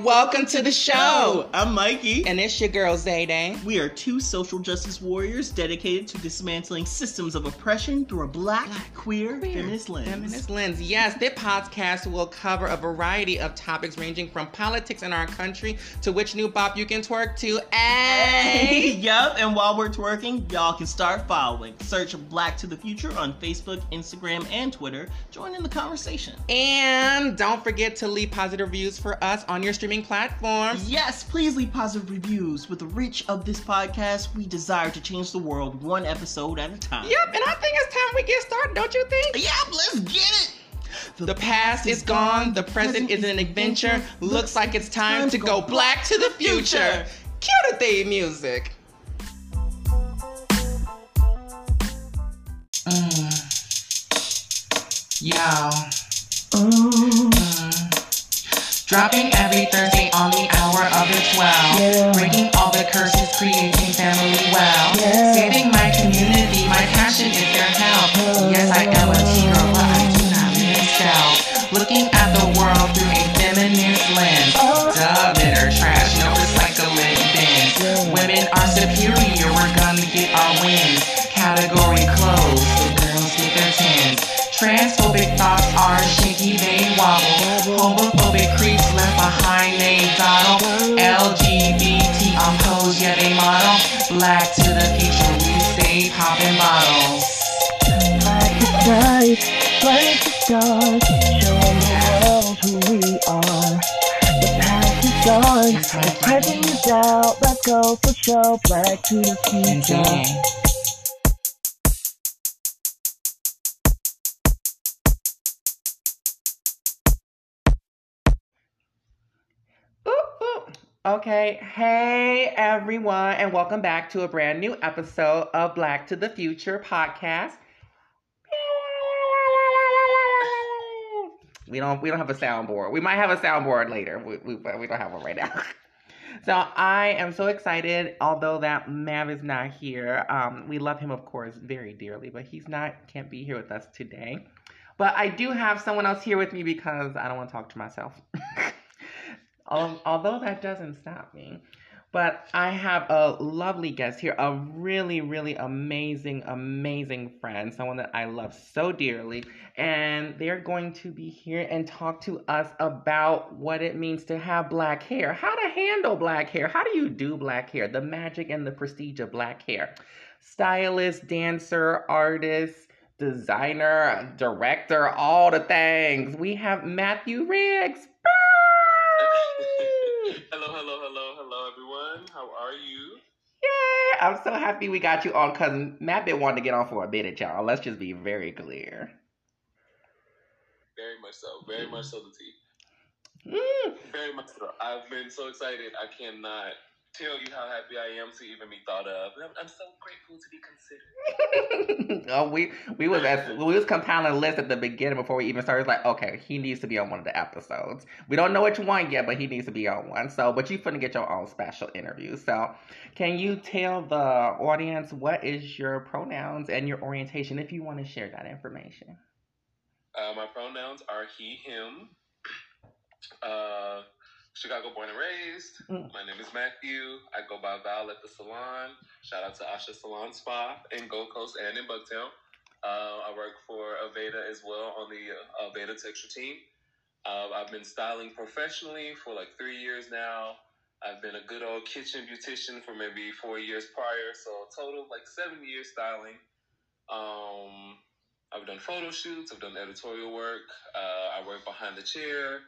welcome to the show. I'm Mikey. And it's your girl Zayday. We are two social justice warriors dedicated to dismantling systems of oppression through a black, Black, queer, queer, feminist lens. Feminist lens. Yes, this podcast will cover a variety of topics ranging from politics in our country to which new bop you can twerk to. Hey! yep, and while we're twerking, y'all can start following. Search Black to the Future on Facebook, Instagram, and Twitter. Join in the conversation. And don't forget to leave positive reviews for us on your streaming platforms. Yes, please leave positive reviews. With the reach of this podcast, we desire to change the world one episode at a time. Yep, and I think it's time we get started, don't you think? Yep, let's get it. The past is gone, the present is an adventure. Looks like it's time to go black to the future. Cue the theme music. Mm. Yo. Mm. Dropping every Thursday on the hour of the 12. Breaking all the curses, creating family well. Saving my community, my passion is their help. Yes, I am a T-girl, but I do not stealth. Looking at the world through a feminist lens. Duh, bitter trash, no recycling bins. Women are superior, we're gonna get our wins. Category closed, the girls get their tens. Transphobic thoughts are shaky, they wobble. Homophobic behind, they dawdle. LGBT on pose, yeah, they model. Black to the future, we stay popping bottles. Black is bright, black is dark, showing the world who we are. The past is gone, the present is out. Let's go for show, black to the future. Okay, hey everyone, and welcome back to a brand new episode of Black to the Future podcast. We don't we don't have a soundboard. We might have a soundboard later, we, we, we don't have one right now. So I am so excited. Although that Mav is not here, um, we love him, of course, very dearly, but he's not can't be here with us today. But I do have someone else here with me because I don't want to talk to myself. Al- Although that doesn't stop me. But I have a lovely guest here, a really, really amazing, amazing friend, someone that I love so dearly. And they're going to be here and talk to us about what it means to have black hair, how to handle black hair, how do you do black hair, the magic and the prestige of black hair. Stylist, dancer, artist, designer, director, all the things. We have Matthew Riggs. hello, hello, hello, hello, everyone. How are you? Yeah, I'm so happy we got you on because Matt been wanting to get on for a minute, y'all. Let's just be very clear. Very much so. Very much so, the tea. Mm. Very much so. I've been so excited. I cannot tell you how happy I am to even be thought of. I'm, I'm so grateful to be considered. oh, we we was at, we was compiling a list at the beginning before we even started. It's like, okay, he needs to be on one of the episodes. We don't know which one yet, but he needs to be on one. So, but you finna get your own special interview. So, can you tell the audience what is your pronouns and your orientation if you want to share that information? Uh, my pronouns are he, him. Uh, Chicago born and raised. Mm. My name is Matthew. I go by Val at the salon. Shout out to Asha Salon Spa in Gold Coast and in Bucktown. Uh, I work for Aveda as well on the uh, Aveda texture team. Uh, I've been styling professionally for like three years now. I've been a good old kitchen beautician for maybe four years prior, so a total of like seven years styling. Um, I've done photo shoots, I've done editorial work, uh, I work behind the chair.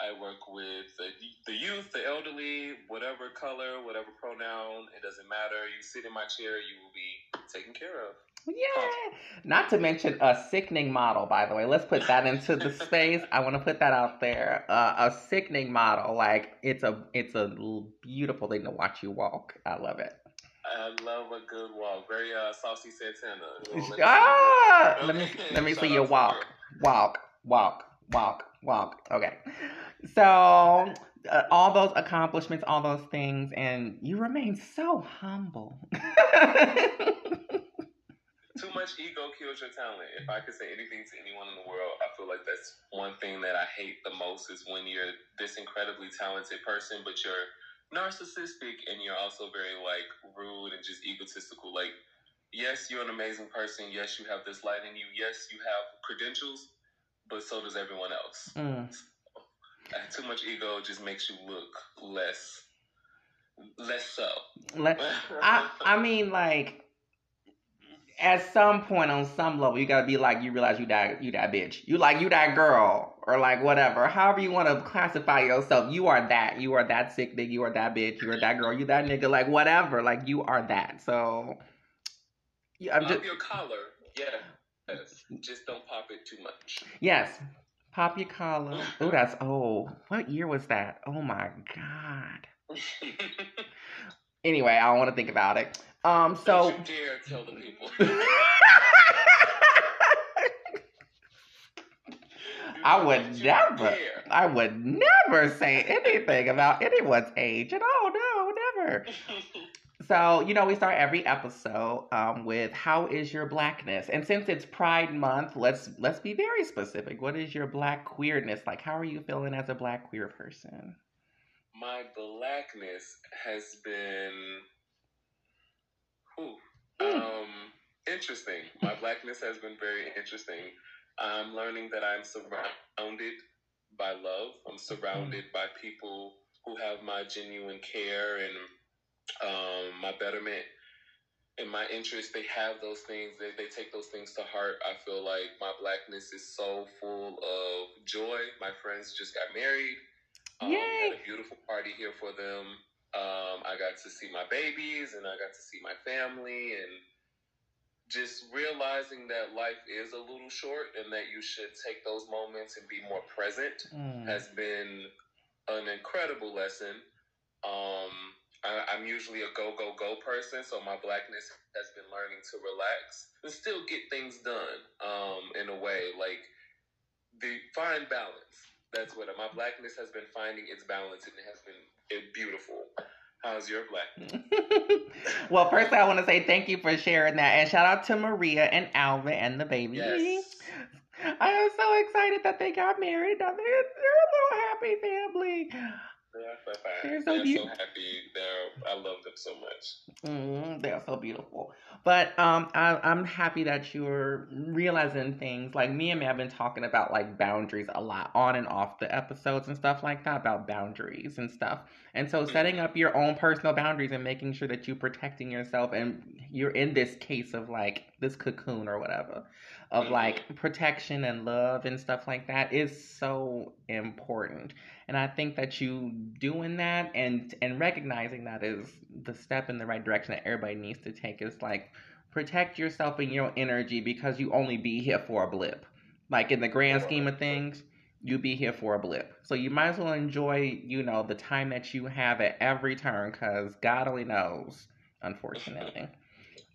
I work with the, the youth, the elderly, whatever color, whatever pronoun, it doesn't matter. You sit in my chair, you will be taken care of. Yeah. Not to mention a sickening model, by the way. Let's put that into the space. I want to put that out there. Uh, a sickening model, like it's a it's a beautiful thing to watch you walk. I love it. I love a good walk. Very uh, saucy Santana. Let me see Ah, let me let me see out you walk, walk, walk, walk, walk. Okay, so uh, all those accomplishments, all those things, and you remain so humble. too much ego kills your talent. If I could say anything to anyone in the world, I feel like that's one thing that I hate the most is when you're this incredibly talented person, but you're narcissistic and you're also very like rude and just egotistical. Like, yes, you're an amazing person. Yes, you have this light in you. Yes, you have credentials, but so does everyone else. Mm. Too much ego just makes you look less, less so. Let, I I mean like at some point on some level you gotta be like you realize you that you that bitch. You like you that girl or like whatever. However you wanna classify yourself, you are that. You are that sick nigga, you are that bitch, you are that girl, you that nigga, like whatever. Like you are that. So yeah, I'm just your collar, yeah. Just don't pop it too much. yes. Pop your collar. Oh, that's old. What year was that? Oh my god. Anyway, I don't want to think about it. Um, so don't you dare tell the people. I would never. dare. I would never say anything about anyone's age at all. No, never. So, you know, we start every episode um, with how is your blackness? And since it's Pride Month, let's let's be very specific. What is your black queerness like? How are you feeling as a black queer person? My blackness has been, whew, Hmm. um, interesting. My blackness has been very interesting. I'm learning that I'm surrounded by love. I'm surrounded by people who have my genuine care and um, my betterment and my interest. They have those things. They, they take those things to heart. I feel like my blackness is so full of joy. My friends just got married. Um, Yay. had a beautiful party here for them. Um, I got to see my babies and I got to see my family and just realizing that life is a little short and that you should take those moments and be more present Mm. has been an incredible lesson. Um, I, I'm usually a go, go, go person, so my blackness has been learning to relax and still get things done um, in a way. Like, the fine balance. That's what my blackness has been finding its balance and it has been it, beautiful. How's your blackness? well, first I want to say thank you for sharing that, and shout out to Maria and Alvin and the baby. Yes. I am so excited that they got married. They're, they're a little happy family. They're so fine. They're so They're so happy. They're I love them so much. Mm, they're so beautiful. But um, I, I'm happy that you're realizing things. Like me and me have been talking about like boundaries a lot on and off the episodes and stuff like that about boundaries and stuff. And so setting up your own personal boundaries and making sure that you're protecting yourself and you're in this case of like this cocoon or whatever of Mhm. like protection and love and stuff like that is so important. And I think that you doing that and and recognizing that is the step in the right direction that everybody needs to take is like protect yourself and your energy because you only be here for a blip. Like in the grand scheme of things, you be here for a blip. So you might as well enjoy, you know, the time that you have at every turn cuz God only knows, unfortunately.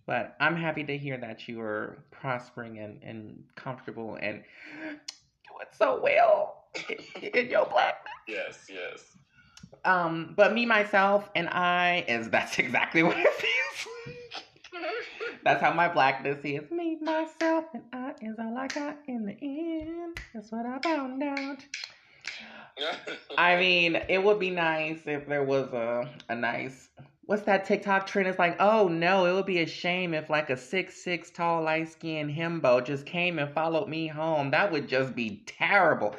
But I'm happy to hear that you are prospering and, and comfortable and doing so well in, your black Yes, yes. um, but me, myself, and I is that's exactly what it feels. like. that's how my blackness is. Me, myself, and I is all I got in the end. That's what I found out. I mean, it would be nice if there was a a nice. What's that TikTok trend? It's like, oh no, it would be a shame if like a six six tall light skinned himbo just came and followed me home. That would just be terrible.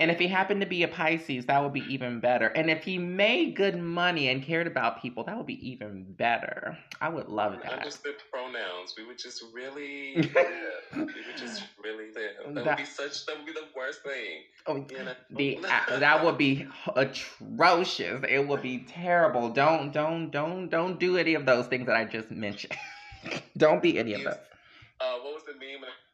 And if he happened to be a Pisces, that would be even better. And if he made good money and cared about people, that would be even better. I would love that. understood pronouns. We would just really live. We would just really live. That would be such. That would be the worst thing. Oh, You know? the uh, that would be atrocious. It would be terrible. Don't don't don't don't do any of those things that I just mentioned. don't be any of those. Uh, what was the meme? Like, like you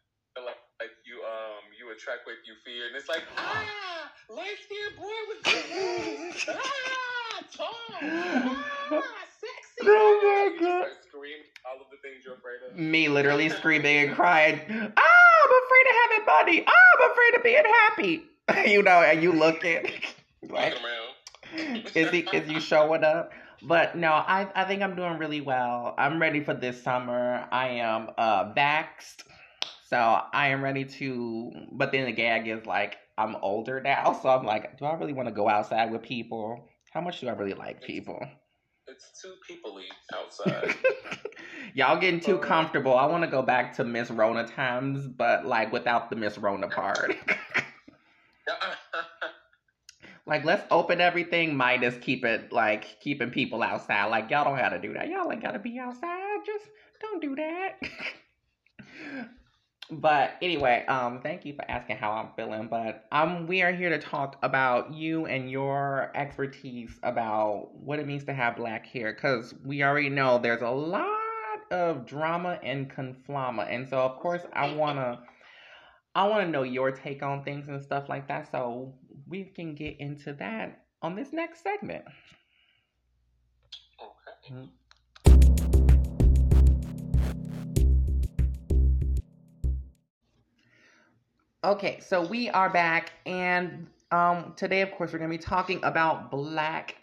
you attract what you fear, and it's like ah light skinned boy with ah tall ah sexy. Oh my You God. start screaming all of the things you're afraid of. Me literally screaming and crying. Ah, I'm afraid of having money. Ah, I'm afraid of being happy. you know, and you looking like Looking around. is he is you showing up? But no, I I think I'm doing really well. I'm ready for this summer. I am uh vaxxed. So I am ready to but then the gag is like I'm older now, so I'm like, do I really want to go outside with people? How much do I really like people? It's too peoply outside. Y'all getting too comfortable. I want to go back to Miss Rona times, but like without the Miss Rona part. like let's open everything minus keep it like keeping people outside. Like y'all don't gotta do that. Y'all ain't gotta be outside. Just don't do that. but anyway, um, thank you for asking how I'm feeling. But um, we are here to talk about you and your expertise about what it means to have black hair, because we already know there's a lot of drama and conflama, and so of course I wanna. I want to know your take on things and stuff like that, so we can get into that on this next segment. okay. Okay, so we are back, and um, today, of course, we're going to be talking about black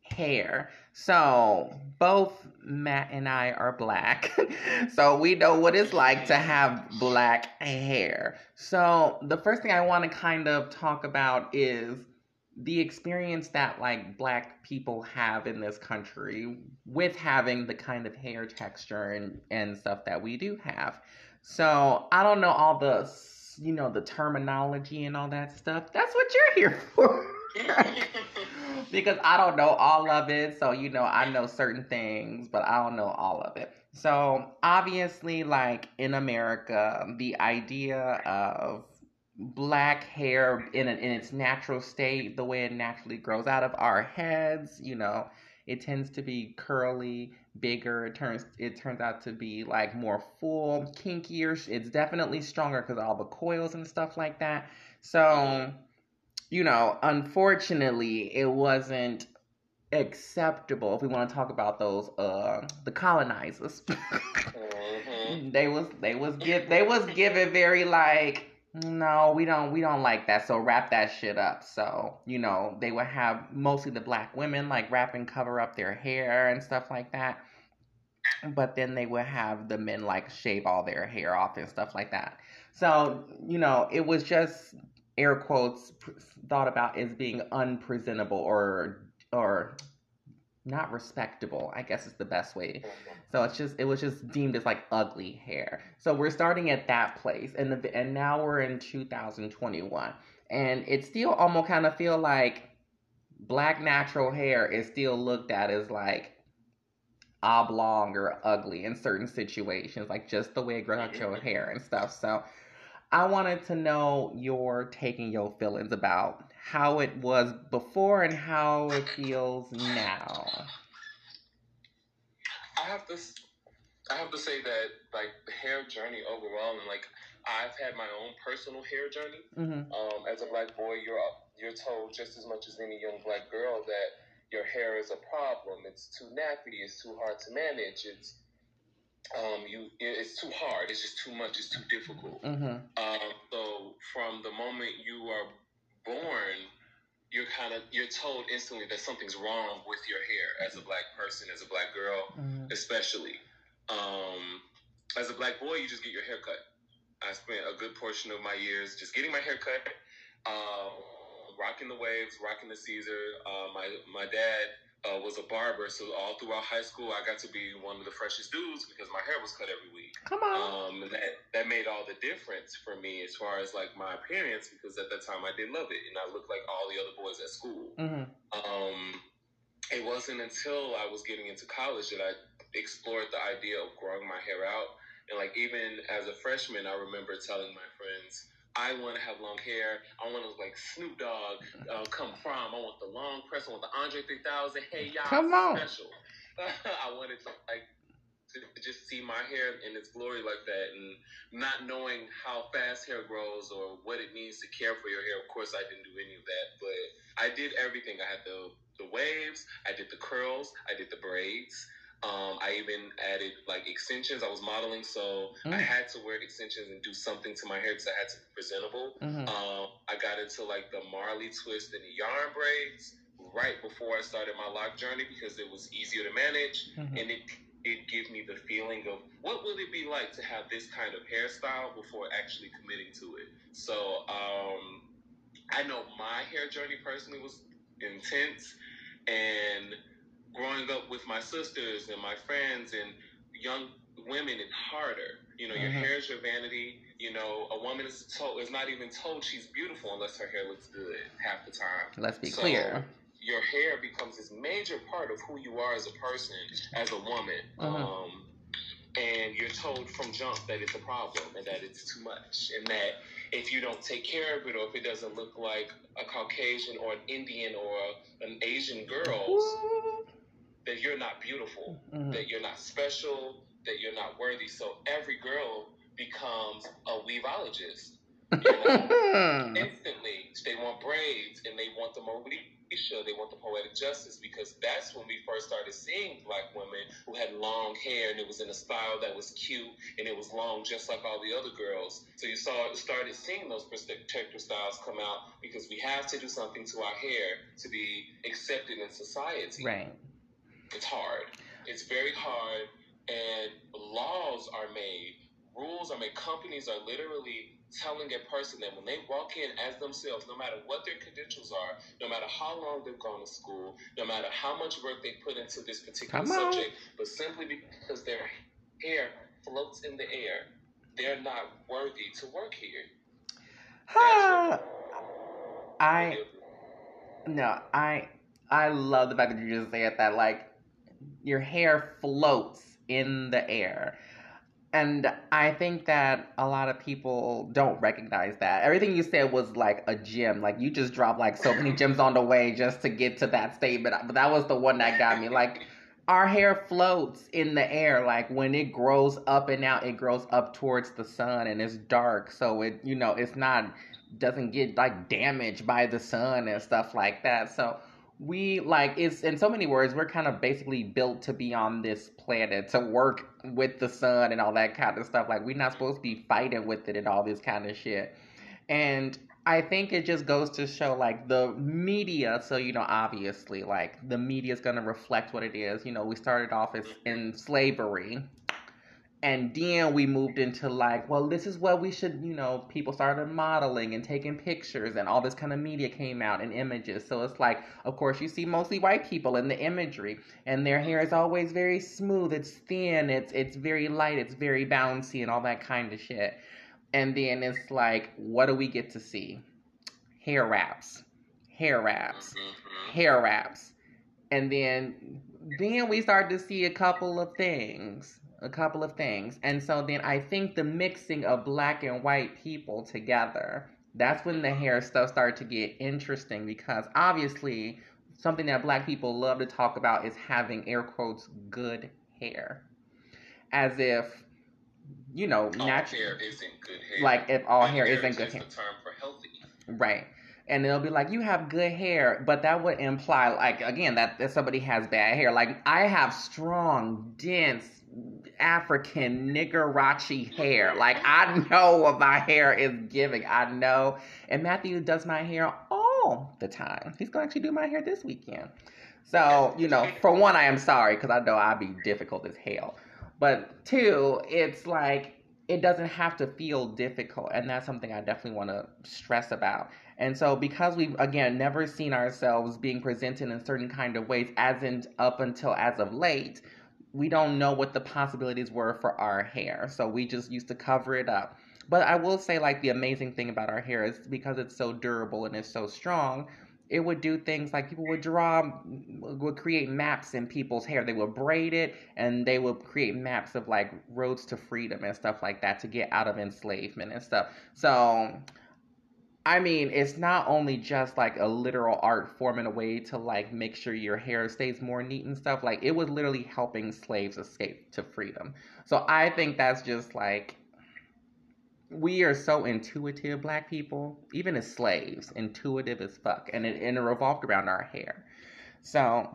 hair. So, both Matt and I are black, so we know what it's like to have black hair. So, the first thing I want to kind of talk about is the experience that like black people have in this country with having the kind of hair texture and, and stuff that we do have. So, I don't know all the you know the terminology and all that stuff. That's what you're here for. because I don't know all of it. So, you know, I know certain things, but I don't know all of it. So, obviously, like in America, the idea of black hair in, an, in its natural state, the way it naturally grows out of our heads, you know, it tends to be curly, bigger. It turns it turns out to be like more full, kinkier. It's definitely stronger because all the coils and stuff like that. So, you know, unfortunately, it wasn't acceptable if we want to talk about those uh the colonizers. Mhm. they was they was give they was given very like no we don't we don't like that. So wrap that shit up. So you know they would have mostly the black women like wrap and cover up their hair and stuff like that. But then they would have the men like shave all their hair off and stuff like that. So you know it was just air quotes thought about as being unpresentable or or not respectable i guess is the best way mm-hmm. so it's just it was just deemed as like ugly hair. So we're starting at that place, and the and now we're in 2021, and it still almost kind of feel like black natural hair is still looked at as like oblong or ugly in certain situations, like just the way it grows out your mm-hmm. hair and stuff. So I wanted to know your taking your feelings about how it was before and how it feels now. I have to, I have to say that like the hair journey overall, and like I've had my own personal hair journey. hmm Um, as a black boy, you're you're told just as much as any young black girl that your hair is a problem. It's too nappy. It's too hard to manage. It's um, you. It's too hard. It's just too much. It's too difficult. hmm Um, so from the moment you are born, you're kind of you're told instantly that something's wrong with your hair as a black person, as a black girl, hmm especially. Um, as a black boy, you just get your hair cut. I spent a good portion of my years just getting my hair cut, um, rocking the waves, rocking the Caesar. Uh, my my dad uh, was a barber, so all throughout high school, I got to be one of the freshest dudes because my hair was cut every week. Come on. Um, and that that made all the difference for me as far as like my appearance because at that time I did love it and I looked like all the other boys at school. hmm Um, it wasn't until I was getting into college that I explored the idea of growing my hair out. And like even as a freshman, I remember telling my friends, I want to have long hair. I want to look like Snoop Dogg. Uh, come from. I want the long press. I want the Andre 3000. Hey y'all, Come on. special. I wanted to like to just see my hair in its glory like that, and not knowing how fast hair grows or what it means to care for your hair. Of course, I didn't do any of that, but I did everything. I had the the waves. I did the curls. I did the braids. Um, I even added like extensions. I was modeling, so I Mm. had to wear extensions and do something to my hair because I had to be presentable. hmm Um, I got into like the Marley twist and the yarn braids right before I started my lock journey because it was easier to manage Mhm. and it it gave me the feeling of what will it be like to have this kind of hairstyle before actually committing to it. So um, I know my hair journey personally was intense, and growing up with my sisters and my friends and young women, it's harder. You know, your Mhm. hair is your vanity. You know, a woman is told is not even told she's beautiful unless her hair looks good half the time Let's be So, clear. your hair becomes this major part of who you are as a person, as a woman. Mhm. Um, and you're told from jump that it's a problem and that it's too much, and that if you don't take care of it or if it doesn't look like a Caucasian or an Indian or an Asian girl's, that you're not beautiful, Mhm. that you're not special, that you're not worthy. So every girl becomes a weaveologist. You know? instantly they want braids and they want the Moesha, they want the poetic justice because that's when we first started seeing black women who had long hair and it was in a style that was cute and it was long just like all the other girls. So you saw started seeing those protector styles come out because we have to do something to our hair to be accepted in society right. It's hard. It's very hard, and laws are made, rules are made. Companies are literally telling a person that when they walk in as themselves, no matter what their credentials are, no matter how long they've gone to school, no matter how much work they put into this particular Come on. subject, but simply because their hair floats in the air, they're not worthy to work here. I no, I I love the fact that you just said that like your hair floats in the air. And I think that a lot of people don't recognize that. Everything you said was like a gem. Like you just dropped like so many gems on the way just to get to that statement. But that was the one that got me. Like our hair floats in the air. Like when it grows up and out, it grows up towards the sun and it's dark. So it you know, it's not doesn't get like damaged by the sun and stuff like that. So we like it's in so many words we're kind of basically built to be on this planet to work with the sun and all that kind of stuff. Like we're not supposed to be fighting with it and all this kind of shit. And i think it just goes to show like the media so you know obviously like the media is going to reflect what it is. You know we started off as in slavery and then we moved into like well this is what we should you know people started modeling and taking pictures and all this kind of media came out and images so it's like of course you see mostly white people in the imagery and their hair is always very smooth it's thin it's it's very light it's very bouncy and all that kind of shit and then it's like what do we get to see hair wraps hair wraps Mhm. hair wraps. And then then we start to see a couple of things. A couple of things. And so then I think the mixing of black and white people together, that's when the hair stuff started to get interesting because obviously something that black people love to talk about is having air quotes good hair. As if you know, natural hair isn't good hair. like if all Good hair is isn't good hair. a term for healthy. Right. And they'll be like, you have good hair, but that would imply, like, again, that, that somebody has bad hair. Like, I have strong, dense, African, niggerachi hair. Like, I know what my hair is giving. I know. And Matthew does my hair all the time. He's to actually do my hair this weekend. So, you know, for one, I am sorry because I know I'd be difficult as hell. But two, it's like, it doesn't have to feel difficult. And that's something I definitely want to stress about. And so, because we've again never seen ourselves being presented in certain kind of ways, as in up until as of late, we don't know what the possibilities were for our hair. So we just used to cover it up. But I will say, like the amazing thing about our hair is because it's so durable and it's so strong. It would do things like people would draw, would create maps in people's hair. They would braid it and they would create maps of like roads to freedom and stuff like that to get out of enslavement and stuff. So I mean, it's not only just like a literal art form in a way to like make sure your hair stays more neat and stuff. Like it was literally helping slaves escape to freedom. So I think that's just like we are so intuitive, black people, even as slaves, intuitive as fuck, and it and it revolved around our hair. So,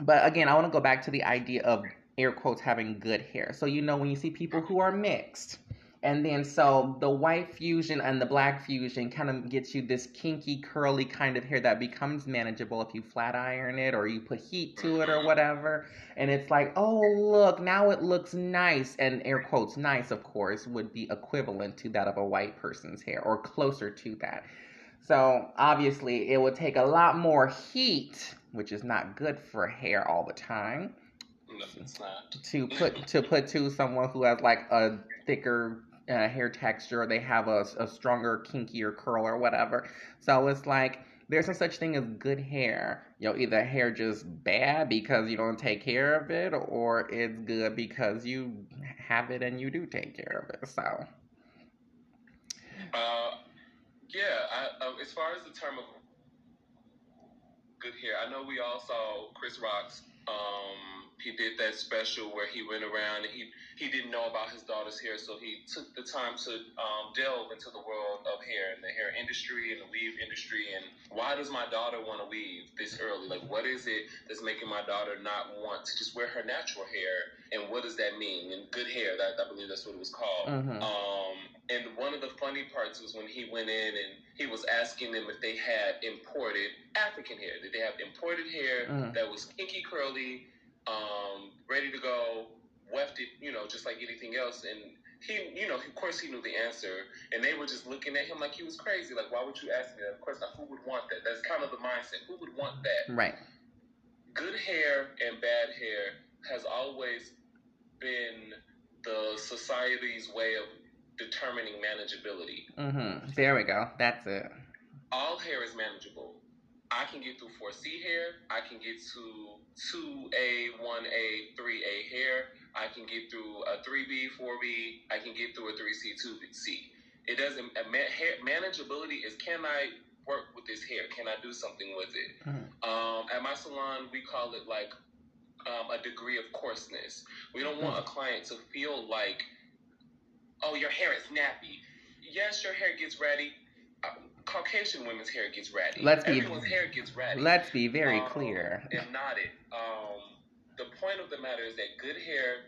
but again, I want to go back to the idea of air quotes having good hair. So you know when you see people who are mixed And then so the white fusion and the black fusion kind of gets you this kinky, curly kind of hair that becomes manageable if you flat iron it or you put heat to it or mm-hmm. whatever. And it's like, oh, look, now it looks nice. And air quotes, nice, of course, would be equivalent to that of a white person's hair or closer to that. So obviously, it would take a lot more heat, which is not good for hair all the time No, to put to put to someone who has like a thicker uh, hair texture they have a, a stronger kinkier curl or whatever so it's like there's no such thing as good hair you know either hair just bad because you don't take care of it or it's good because you have it and you do take care of it so Uh, yeah, I, uh, as far as the term of good hair, I know we all saw Chris Rock's. Um, he did that special where he went around and he he didn't know about his daughter's hair, so he took the time to um, delve into the world of hair and the hair industry and the weave industry. And why does my daughter want to weave this early? Like, what is it that's making my daughter not want to just wear her natural hair? And what does that mean? And good hair, that I believe that's what it was called. Mhm. Um, and one of the funny parts was when he went in and he was asking them if they had imported African hair. Did they have imported hair Mhm. that was kinky curly, um, ready to go, wefted, you know, just like anything else? And he, you know, of course he knew the answer. And they were just looking at him like he was crazy. Like, why would you ask me that? Of course not. Who would want that? That's kind of the mindset. Who would want that? right good hair and bad hair has always been the society's way of determining manageability. hmm there we go that's it All hair is manageable. I can get through 4C hair. I can get to 2A, 1A, 3A hair. I can get through a 3B, 4B. I can get through a 3C, 2C. It doesn't, a ma- hair, manageability is can I work with this hair? Can I do something with it? Mhm. Um, at my salon, we call it like um, a degree of coarseness. We don't want a client to feel like, oh, your hair is nappy. Yes, your hair gets ratty. Caucasian women's hair gets ratty. Let's be- Everyone's hair gets ratty. let's be very Um, clear and knotted. Um, the point of the matter is that good hair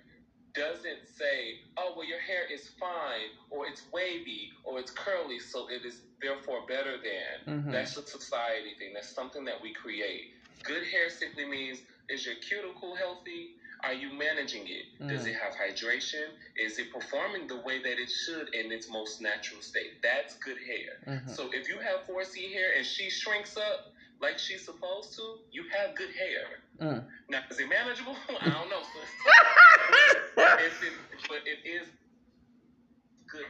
doesn't say, oh, well, your hair is fine, or it's wavy, or it's curly, so it is therefore better than. Mhm. That's a society thing. That's something that we create. Good hair simply means is your cuticle healthy? Are you managing it? Does Mm. it have hydration? Is it performing the way that it should in its most natural state? That's good hair. Mhm. So if you have 4C hair and she shrinks up like she's supposed to, you have good hair. Mm. Now, is it manageable? I don't know. if it, but it is good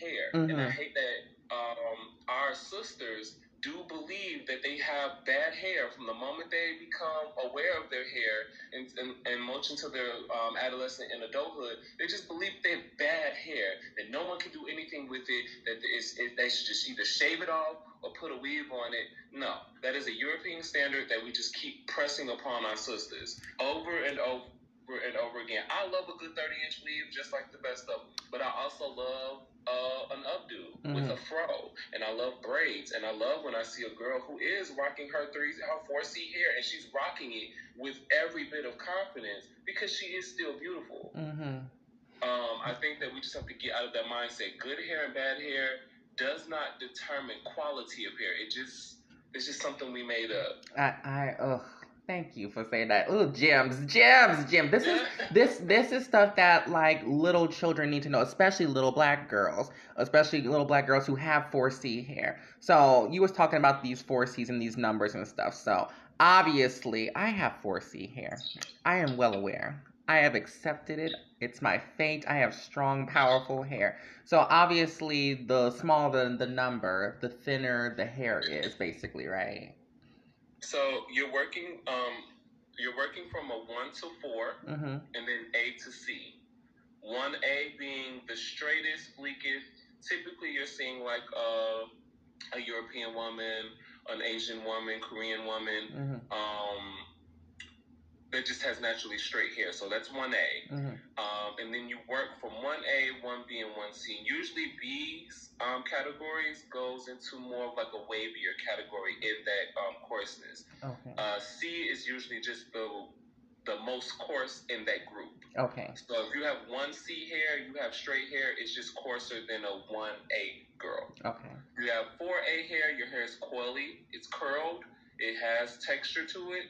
hair, and I Mhm. hate that um, our sisters do believe that they have bad hair from the moment they become aware of their hair and, and, and much into their um, adolescent and adulthood. They just believe they have bad hair, that no one can do anything with it, that it's, it, they should just either shave it off or put a weave on it. No, that is a European standard that we just keep pressing upon our sisters over and over and over again. I love a good 30 inch weave just like the best of them, but I also love uh, an updo with a fro, and I love braids, and I love when I see a girl who is rocking her three, her 4C hair, and she's rocking it with every bit of confidence because she is still beautiful. Mhm. Um, I think that we just have to get out of that mindset. Good hair and bad hair does not determine quality of hair. It just it's just something we made up. I, I, ugh, thank you for saying that. Ooh, gems, gems, gems. This is this this is stuff that like little children need to know, especially little black girls, especially little black girls who have 4C hair. So you was talking about these 4Cs and these numbers and stuff. So obviously I have 4C hair. I am well aware. I have accepted it. It's my fate. I have strong, powerful hair. So obviously the smaller the, the number, the thinner the hair is, basically, right? So you're working um you're working from a one to four Mm-hmm. and then A to C. One A being the straightest, bleakest. Typically you're seeing like uh, a European woman, an Asian woman, Korean woman, Mm-hmm. um that just has naturally straight hair. So that's one A. Mm-hmm. Um, and then you work from 1A, 1B, and 1C. Usually B's um, categories goes into more of like a wavier category in that um, coarseness. Okay. Uh, C is usually just the the most coarse in that group. Okay. So if you have one C hair, you have straight hair, it's just coarser than a one A girl. Okay. You have four A hair, your hair is coily, it's curled, it has texture to it,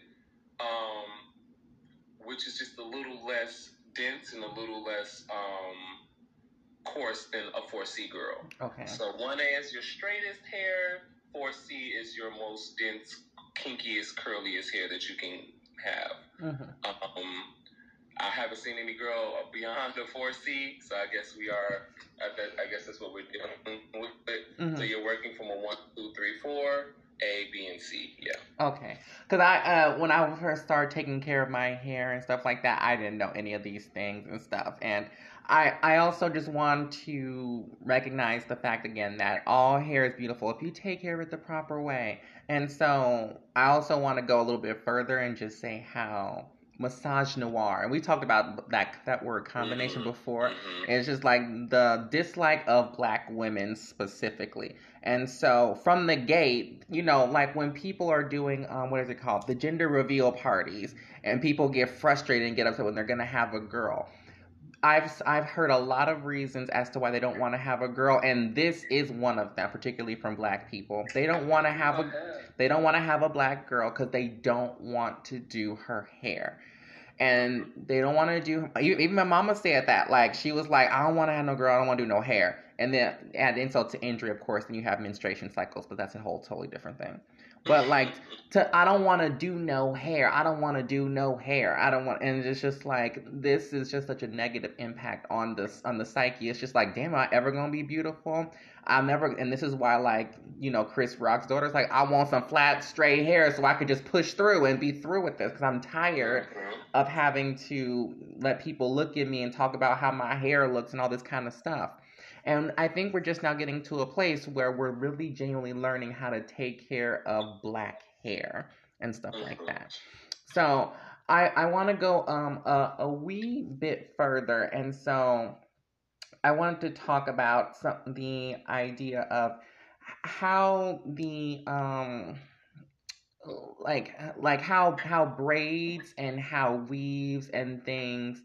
um, which is just a little less dense and a little less um, coarse than a 4C girl. Okay. So 1A is your straightest hair, 4C is your most dense, kinkiest, curliest hair that you can have. Mhm. Um, I haven't seen any girl beyond the 4C, so I guess we are. I, guess that's what we're dealing with. It. Mhm. So you're working from a one, two, three, four, A, B, and C. Yeah. Okay, because I uh, when I first started taking care of my hair and stuff like that, I didn't know any of these things and stuff, and I I also just want to recognize the fact again that all hair is beautiful if you take care of it the proper way, and so I also want to go a little bit further and just say how misogynoir, and we talked about that that word combination Mhm. before. Mhm. It's just like the dislike of black women specifically. And so from the gate, you know, like when people are doing um what is it called? The gender reveal parties and people get frustrated and get upset when they're going to have a girl. I've I've heard a lot of reasons as to why they don't want to have a girl and this is one of them particularly from black people. They don't want to have a they don't want to have a black girl because they don't want to do her hair. And they don't want to do. Even my mama said that. Like, she was like, I don't want to have no girl. I don't want to do no hair. And then add insult to injury, of course, then you have menstruation cycles, but that's a whole totally different thing. But, like, to I don't want to do no hair. I don't want to do no hair. I don't want, and it's just like this is just such a negative impact on this on the psyche. It's just like, damn, am I ever gonna be beautiful? I'm never, and this is why, like, you know, Chris Rock's daughter's like, I want some flat, straight hair so I could just push through and be through with this because I'm tired of having to let people look at me and talk about how my hair looks and all this kind of stuff. And I think we're just now getting to a place where we're really genuinely learning how to take care of black hair and stuff like Mhm. that. So I I want to go um a, a wee bit further, and so I wanted to talk about some the idea of how the um like like how how braids and how weaves and things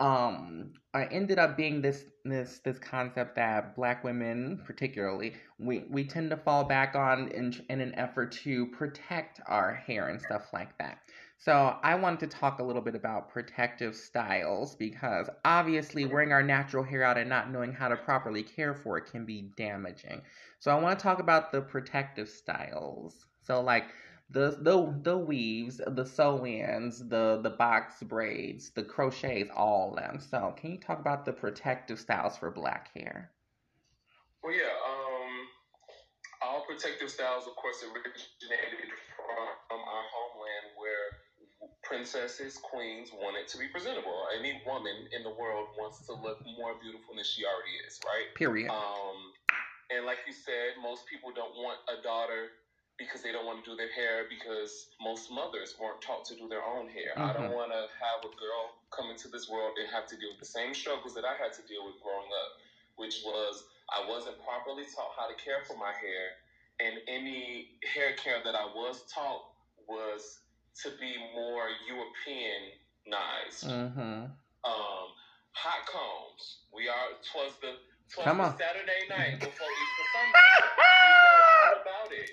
um I ended up being this this this concept that black women particularly we we tend to fall back on in in an effort to protect our hair and stuff like that. So I wanted to talk a little bit about protective styles because obviously wearing our natural hair out and not knowing how to properly care for it can be damaging. So I want to talk about the protective styles. So like the the the weaves, the sew-ins, the the box braids, the crochets, all of them. So can you talk about the protective styles for black hair? Well, yeah. Um, all protective styles, of course, originated from our homeland, where princesses, queens wanted to be presentable. Any woman in the world wants to look more beautiful than she already is, right? Period. Um, and like you said, most people don't want a daughter because they don't want to do their hair because most mothers weren't taught to do their own hair. I don't Mhm. want to have a girl come into this world and have to deal with the same struggles that I had to deal with growing up, which was I wasn't properly taught how to care for my hair, and any hair care that I was taught was to be more Europeanized. Mm-hmm. Um, hot combs. We are. Twas the. Twas Come the on. Saturday night before Easter Sunday. we know all about it.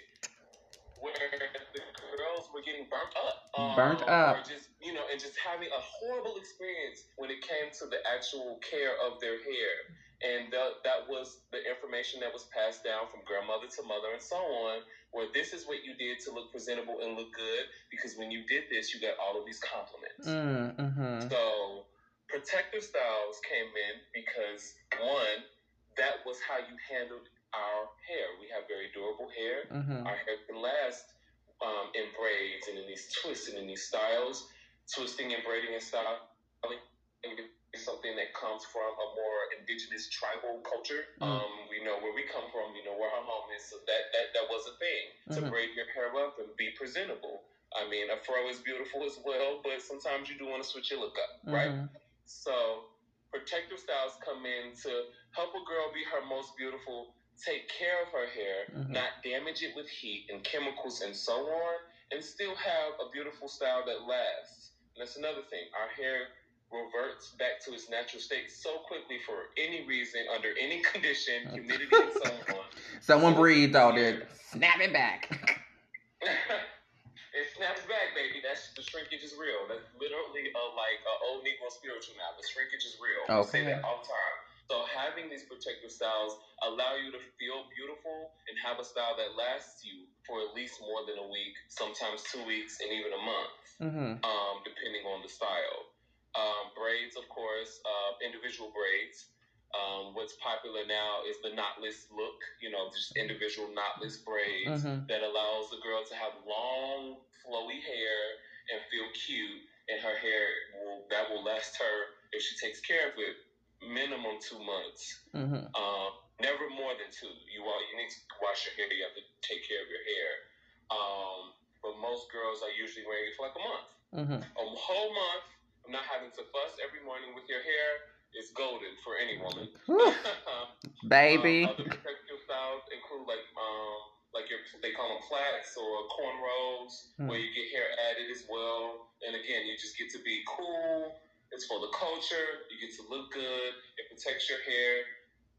Where the girls were getting burnt up. Um, Burnt up. Or just you know, and just having a horrible experience when it came to the actual care of their hair. And that, that was the information that was passed down from grandmother to mother and so on, where this is what you did to look presentable and look good, because when you did this, you got all of these compliments. Mm-hmm. So protective styles came in because one, that was how you handled our hair. We have very durable hair. Mm-hmm. Our hair can last um, in braids and in these twists and in these styles. Twisting and braiding and styling is something that comes from a more indigenous tribal culture. Mm. Um, we know where we come from. We know where our home is. So that that, that was a thing to Mhm. braid your hair up and be presentable. I mean, a fro is beautiful as well, but sometimes you do want to switch your look up, right? Mhm. So protective styles come in to help a girl be her most beautiful, take care of her hair, Mhm. not damage it with heat and chemicals and so on, and still have a beautiful style that lasts. And that's another thing. Our hair reverts back to its natural state so quickly for any reason, under any condition, humidity, and so on. Someone breathed out there. Snap it back. it snaps back, baby. That's the shrinkage is real. That's literally a like a old Negro spiritual now. The shrinkage is real. We say Okay. that all the time. So having these protective styles allow you to feel beautiful and have a style that lasts you for at least more than a week, sometimes two weeks, and even a month hmm um, depending on the style. Um, braids, of course, uh, individual braids. Um, what's popular now is the knotless look, you know, just individual knotless braids Mhm. that allows the girl to have long, flowy hair and feel cute, and her hair will that will last her if she takes care of it minimum two months. hmm Um, never more than two. You want you need to wash your hair. You have to take care of your hair. Um, but most girls are usually wearing it for like a month, hmm a whole month. of not having to fuss every morning with your hair is golden for any woman. Um, baby. other protective styles include like um like your they call them plaits or cornrows Hmm. where you get hair added as well. And again, you just get to be cool. It's for the culture. You get to look good. It protects your hair.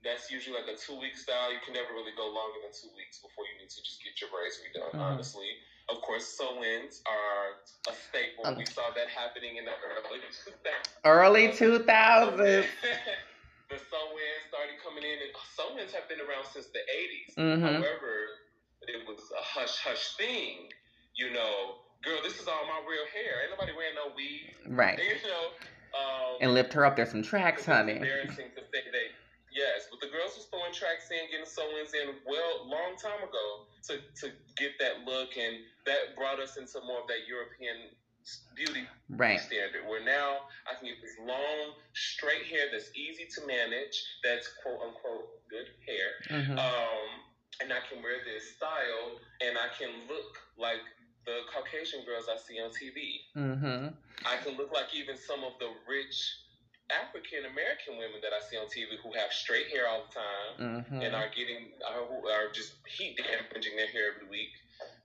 That's usually like a two week style. You can never really go longer than two weeks before you need to just get your braids redone. Mhm. Honestly, of course, sew-ins are a staple. Um, we saw that happening in the early 2000s. Early 2000s. the sew-ins started coming in, and sew-ins have been around since the 80s. hmm However, it was a hush hush thing. You know, girl, this is all my real hair. Ain't nobody wearing no weave. Right. You know, um, And lift her up There's some tracks, honey. embarrassing to say that. Yes, but the girls was throwing tracks in, getting sew-ins in, well, long time ago to to get that look, and that brought us into more of that European beauty Right. standard where now I can get this long, straight hair that's easy to manage, that's quote unquote good hair, hmm um, and I can wear this style and I can look like the Caucasian girls I see on TV. hmm I can look like even some of the rich African American women that I see on TV who have straight hair all the time hmm and are getting are, who are just heat damaging their hair every week.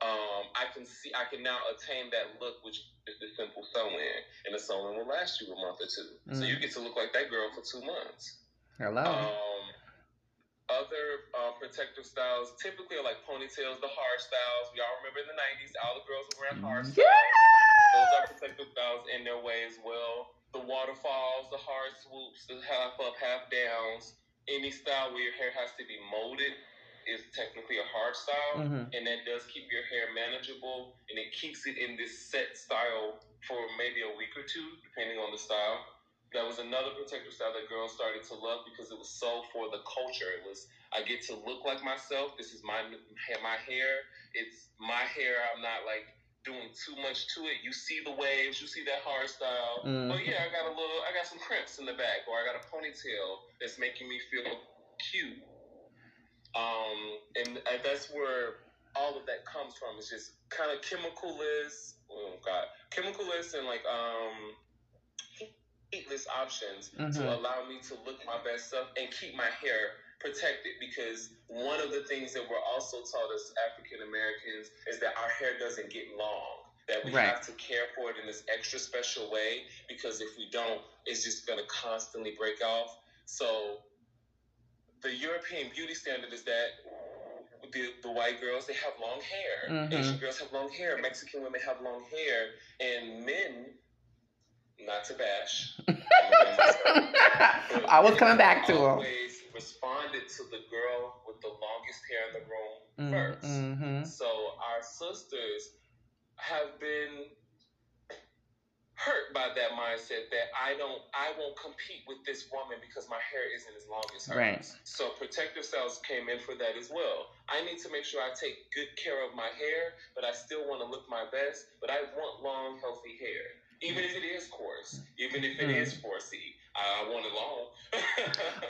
Um, I can see I can now attain that look, which is the simple sew-in, and the sew-in will last you a month or 2 So Mhm. you get to look like that girl for two months. Hello. Um, other uh, protective styles typically are like ponytails, the hard styles. We all remember in the '90s, all the girls were wearing hard styles. yeah. Those are protective styles in their way as well. The waterfalls, the hard swoops, the half up, half downs. Any style where your hair has to be molded is technically a hard style, hmm and that does keep your hair manageable, and it keeps it in this set style for maybe a week or two, depending on the style. That was another protective style that girls started to love because it was so for the culture. It was I get to look like myself. This is my my hair. It's my hair. I'm not like doing too much to it. You see the waves. You see that hard style. Mhm. Oh yeah, I got a little. I got some crimps in the back, or I got a ponytail that's making me feel cute. Um, and that's where all of that comes from. It's just kind of chemicalless. Oh God, chemicalless and like um heatless options to Mhm. allow me to look my best self and keep my hair protected because one of the things that we're also taught as African Americans is that our hair doesn't get long. That we Right. have to care for it in this extra special way because if we don't, it's just gonna constantly break off. So the European beauty standard is that the, the white girls they have long hair, Mhm. Asian girls have long hair, Mexican women have long hair, and men, not to bash, I was coming back to him. responded to the girl with the longest hair in the room first. Mm-hmm. So our sisters have been hurt by that mindset that I don't I won't compete with this woman because my hair isn't as long as hers. Right. So protective cells came in for that as well. I need to make sure I take good care of my hair, but I still want to look my best, but I want long, healthy hair. Even if it is coarse, even if it Mm. is 4C, I want it long.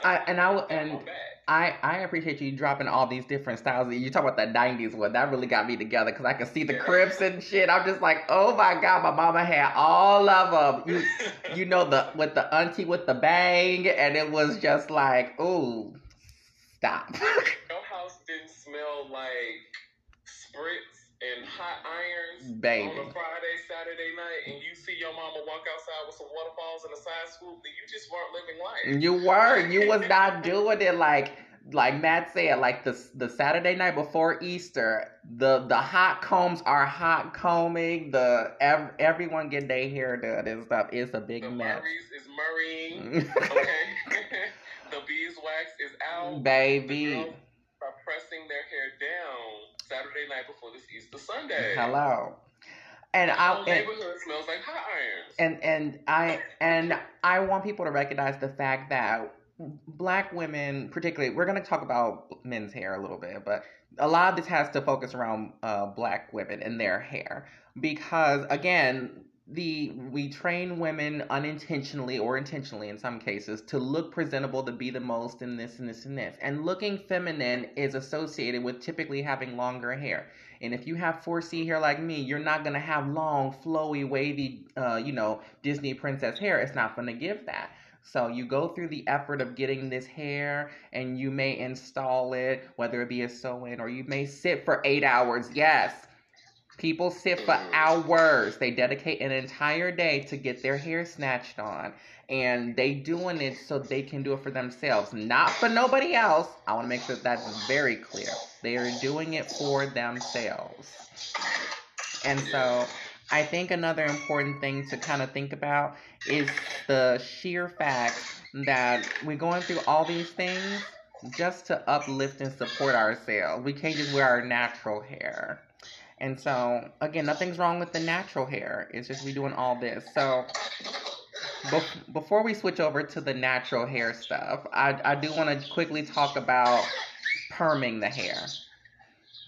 I and I and. I I appreciate you dropping all these different styles. You talk about the '90s one that really got me together because I could see the Yeah. crips and shit. I'm just like, oh my god, my mama had all of them. You you know the with the auntie with the bang, and it was just like, ooh, stop. Your house didn't smell like spritz and hot irons Baby. on a Friday, Saturday night, and you see your mama walk outside with some waterfalls and a side swoop, then you just weren't living life. You were. You was not doing it like like Matt said, like the the Saturday night before Easter, the the hot combs are hot combing. The ev- everyone get their hair done and stuff. It's a big The mess. Murray's is murraying. Okay. the beeswax is out. The Baby. girls are pressing their hair down Saturday night before this Easter Sunday. Hello. And I and, neighborhood smells like hot irons. and and I and I want people to recognize the fact that black women, particularly, we're going to talk about men's hair a little bit, but a lot of this has to focus around uh, black women and their hair because, again, the we train women unintentionally or intentionally in some cases to look presentable to be the most in this and this and this and looking feminine is associated with typically having longer hair and if you have 4C hair like me, you're not gonna have long, flowy, wavy, uh, you know, Disney princess hair. It's not gonna give that. So you go through the effort of getting this hair, and you may install it, whether it be a sew-in or you may sit for eight hours. Yes, people sit for hours. They dedicate an entire day to get their hair snatched on, and they doing it so they can do it for themselves, not for nobody else. I want to make sure that's very clear. They are doing it for themselves. And so I think another important thing to kind of think about is the sheer fact that we're going through all these things just to uplift and support ourselves. We can't just wear our natural hair. And so, again, nothing's wrong with the natural hair. It's just we doing all this. So, bef- before we switch over to the natural hair stuff, I, I do want to quickly talk about perming the hair.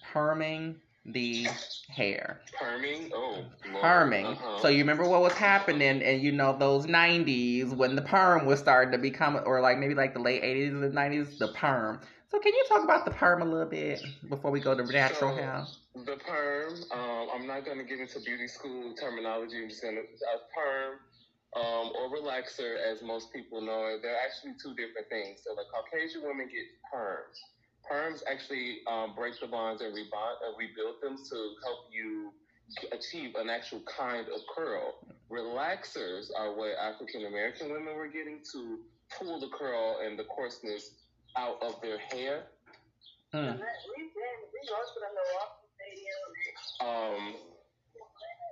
Perming the hair. Perming? Oh, Lord. Perming. Uh-huh. So you remember what was happening in you know those '90s when the perm was starting to become, or like maybe like the late '80s and '90s, the perm. So can you talk about the perm a little bit before we go to natural So, hair? The perm, um, I'm not going to get into beauty school terminology. I'm just going to, a perm um, or relaxer, as most people know it, they're actually two different things. So the Caucasian women get perms. Perms actually um, break the bonds and rebond, uh, rebuild them to help you achieve an actual kind of curl. Relaxers are what African American women were getting to pull the curl and the coarseness out of their hair. Mm. Um,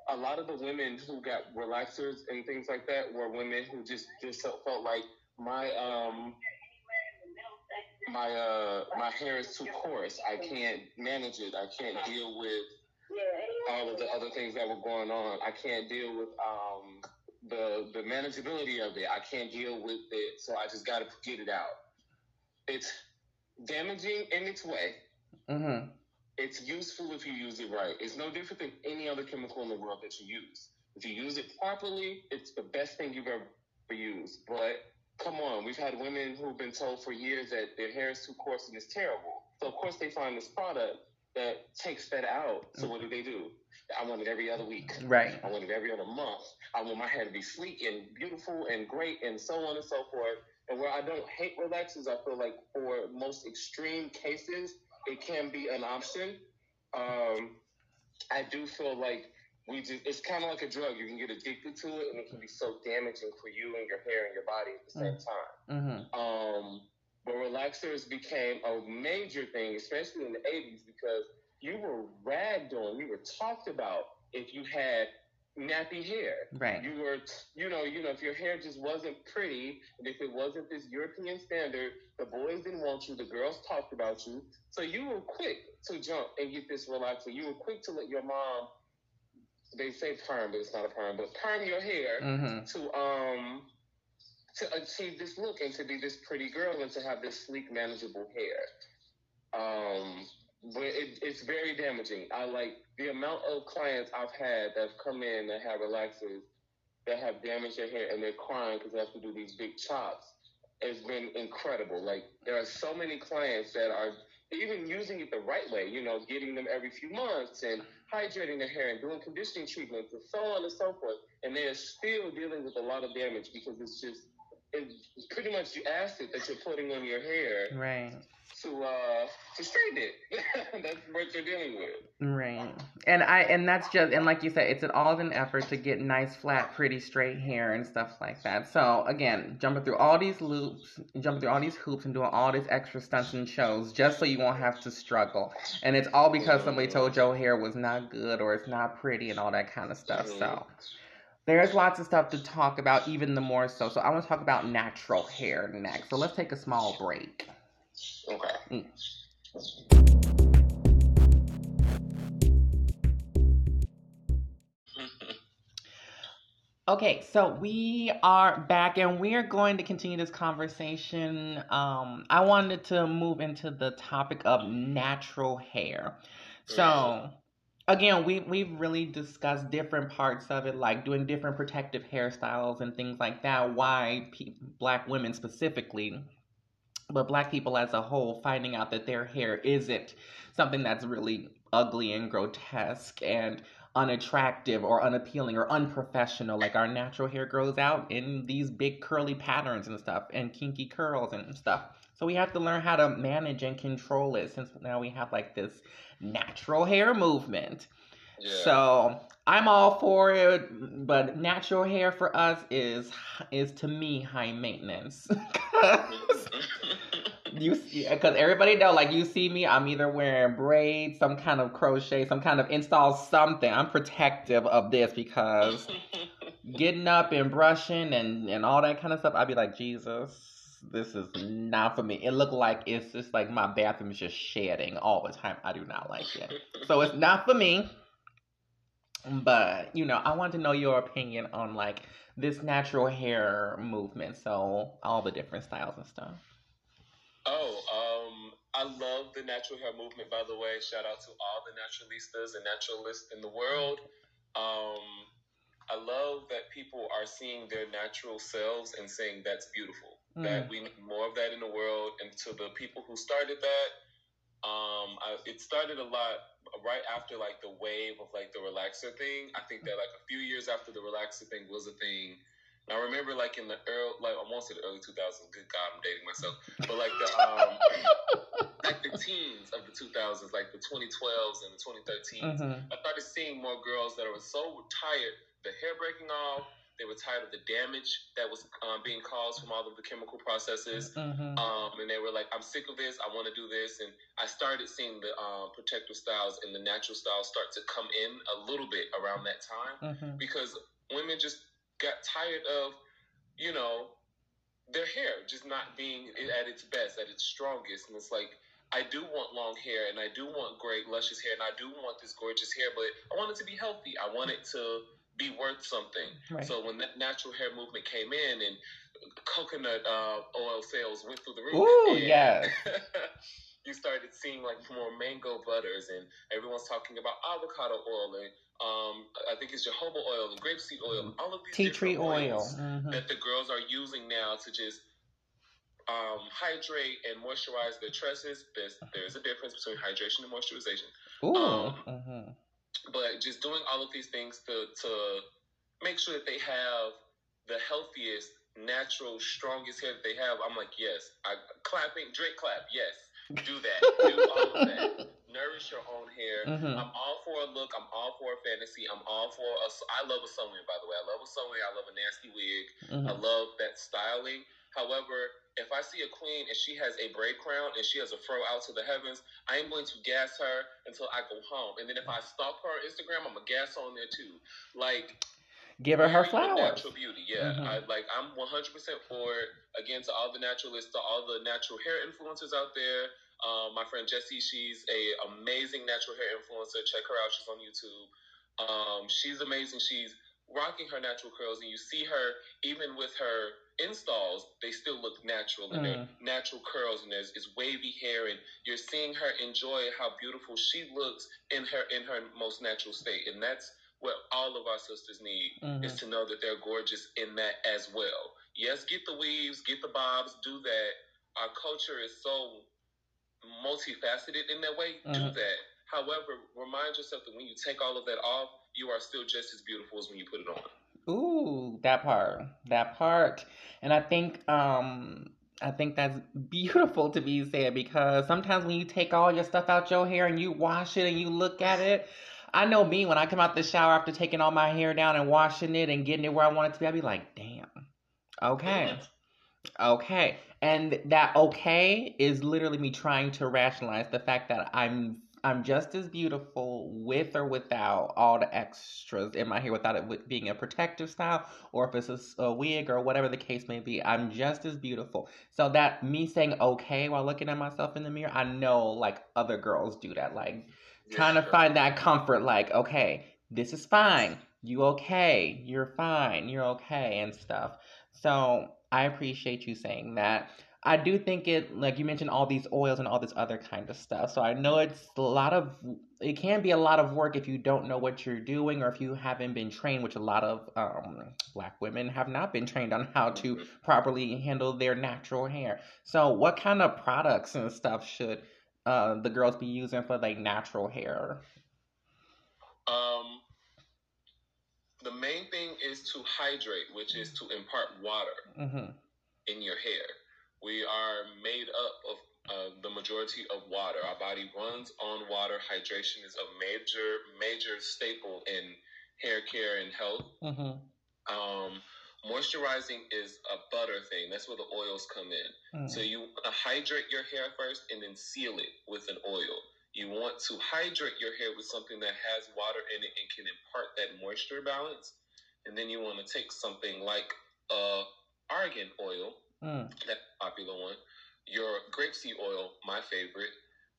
a lot of the women who got relaxers and things like that were women who just just felt, like my um my uh my hair is too coarse. I can't manage it. I can't deal with all of the other things that were going on. I can't deal with um the the manageability of it. I can't deal with it, so I just got to get it out. It's damaging in its way Mm-hmm. It's useful if you use it right. It's no different than any other chemical in the world that you use. If you use it properly, it's the best thing you've ever used. But come on, we've had women who've been told for years that their hair is too coarse and it's terrible. So of course they find this product that takes that out. So what do they do? I want it every other week. Right. I want it every other month. I want my hair to be sleek and beautiful and great and so on and so forth. And where I don't hate relaxers, I feel like for most extreme cases, it can be an option. Um, I do feel like we just, it's kind of like a drug. You can get addicted to it and it can be so damaging for you and your hair and your body at the same time. Mm-hmm. Um, but relaxers became a major thing, especially in the 80s, because you were ragged on, you were talked about if you had nappy hair. Right. You were, you know, you know, if your hair just wasn't pretty, and if it wasn't this European standard, the boys didn't want you, the girls talked about you. So you were quick to jump and get this relaxer. You were quick to let your mom, they say perm, but it's not a perm, but perm your hair Mm-hmm. to um to achieve this look and to be this pretty girl and to have this sleek, manageable hair. Um, but it, it's very damaging. I like the amount of clients I've had that have come in that have relaxers that have damaged their hair and they're crying because they have to do these big chops. It's been incredible. Like there are so many clients that are even using it the right way, you know, getting them every few months and hydrating their hair and doing conditioning treatments and so on and so forth. And they're still dealing with a lot of damage because it's just, it's pretty much the acid that you're putting on your hair. Right. To uh to straighten it. that's what you're dealing with. Right. And I and that's just and like you said, it's an all an effort to get nice, flat, pretty, straight hair and stuff like that. So again, jumping through all these loops, jumping through all these hoops and doing all these extra stunts and shows just so you won't have to struggle. And it's all because somebody told your hair was not good or it's not pretty and all that kind of stuff. So there's lots of stuff to talk about, even the more so. So I want to talk about natural hair next. So let's take a small break. Okay. Okay, so we are back and we are going to continue this conversation. Um, I wanted to move into the topic of natural hair. So, again, we we've really discussed different parts of it, like doing different protective hairstyles and things like that. Why pe- black women specifically, but black people as a whole, finding out that their hair isn't something that's really ugly and grotesque and unattractive or unappealing or unprofessional. Like our natural hair grows out in these big curly patterns and stuff and kinky curls and stuff. So we have to learn how to manage and control it since now we have like this natural hair movement. Yeah. So I'm all for it, but natural hair for us is is to me high maintenance. 'Cause you because everybody know like you see me, I'm either wearing braids, some kind of crochet, some kind of install something. I'm protective of this because getting up and brushing and and all that kind of stuff, I'd be like Jesus. This is not for me. It looked like it's just like my bathroom is just shedding all the time. I do not like it. So it's not for me. But you know, I want to know your opinion on like this natural hair movement. So all the different styles and stuff. Oh, um, I love the natural hair movement. By the way, shout out to all the naturalistas and naturalists in the world. Um, I love that people are seeing their natural selves and saying that's beautiful. That we need more of that in the world. And to the people who started that, um, I, it started a lot right after like the wave of like the relaxer thing. I think that like a few years after the relaxer thing was a thing. And I remember like in the early, like I won't say the early 2000s. Good God, I'm dating myself. But like the um, like the teens of the 2000s, like the 2012s and the 2013s. Mm-hmm. I started seeing more girls that were so tired, the hair breaking off. They were tired of the damage that was um, being caused from all of the chemical processes. Mm-hmm. Um, and they were like, I'm sick of this. I want to do this. And I started seeing the um, protective styles and the natural styles start to come in a little bit around that time Mm-hmm. because women just got tired of, you know, their hair just not being at its best, at its strongest. And it's like, I do want long hair and I do want great, luscious hair and I do want this gorgeous hair, but I want it to be healthy. I want it to be worth something. Right. So when that natural hair movement came in and coconut uh, oil sales went through the roof, Ooh, yes. you started seeing like more mango butters, and everyone's talking about avocado oil, and um, I think it's jojoba oil and grapeseed oil, all of these Tea tree oil. Mhm. that the girls are using now to just um, hydrate and moisturize their tresses. There's there's a difference between hydration and moisturization Ooh. um, mhm. But just doing all of these things to to make sure that they have the healthiest, natural, strongest hair that they have. I'm like, yes, I clapping, Drake clap, yes, do that, do all of that. Nourish your own hair. Mhm. I'm all for a look. I'm all for a fantasy. I'm all for a. I love a sunwing, by the way. I love a sunwing. I love a nasty wig. I Mhm. love that styling. However, if I see a queen and she has a braid crown and she has a fro out to the heavens, I am going to gas her until I go home. And then if I stalk her on Instagram, I'm gonna gas on there too. Like Give her her flowers. Natural beauty, yeah. Mhm. I like. I'm 100 percent for it. Again, to all the naturalists, to all the natural hair influencers out there. Um, my friend Jessie, she's a amazing natural hair influencer. Check her out. She's on YouTube. Um, she's amazing. She's rocking her natural curls, and you see her even with her installs. They still look natural, and they're natural curls, and there's it's wavy hair, and you're seeing her enjoy how beautiful she looks in her in her most natural state, and that's what all of our sisters need is to know that they're gorgeous in that as well. Yes, get the weaves, get the bobs, do that. Our culture is so multifaceted in that way. Do Mhm. that. However, remind yourself that when you take all of that off, you are still just as beautiful as when you put it on. Ooh, that part. That part. And I think um I think that's beautiful to be said because sometimes when you take all your stuff out your hair and you wash it and you look at it, I know me when I come out the shower after taking all my hair down and washing it and getting it where I want it to be, I'd be like, damn, okay, okay. And that okay is literally me trying to rationalize the fact that I'm I'm just as beautiful with or without all the extras in my hair, without it being a protective style or if it's a, a, wig or whatever the case may be. I'm just as beautiful. So that me saying okay while looking at myself in the mirror, I know like other girls do that, like yeah, trying to sure. find that comfort, like okay, this is fine. You okay? You're fine. You're okay and stuff. So I appreciate you saying that. I do think it, like you mentioned, all these oils and all this other kind of stuff. So I know it's a lot of, it can be a lot of work if you don't know what you're doing or if you haven't been trained, which a lot of um, black women have not been trained on how to mm-hmm. properly handle their natural hair. So what kind of products and stuff should uh, the girls be using for like natural hair? Um, the main thing is to hydrate, which is to impart water mm-hmm. in your hair. We are made up of uh, the majority of water. Our body runs on water. Hydration is a major, major staple in hair care and health. Mm-hmm. Um, moisturizing is a butter thing. That's where the oils come in. Mm. So you want to hydrate your hair first and then seal it with an oil. You want to hydrate your hair with something that has water in it and can impart that moisture balance. And then you want to take something like uh, argan oil Mm. That popular one. Your grapeseed oil, my favorite,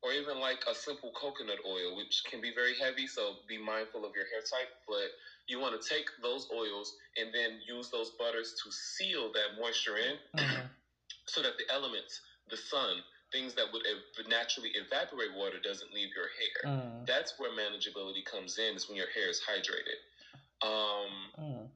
or even like a simple coconut oil, which can be very heavy. So be mindful of your hair type. But you want to take those oils and then use those butters to seal that moisture in, mm-hmm. so that the elements, the sun, things that would ev- naturally evaporate water doesn't leave your hair. Mm. That's where manageability comes in. Is when your hair is hydrated. Um, mm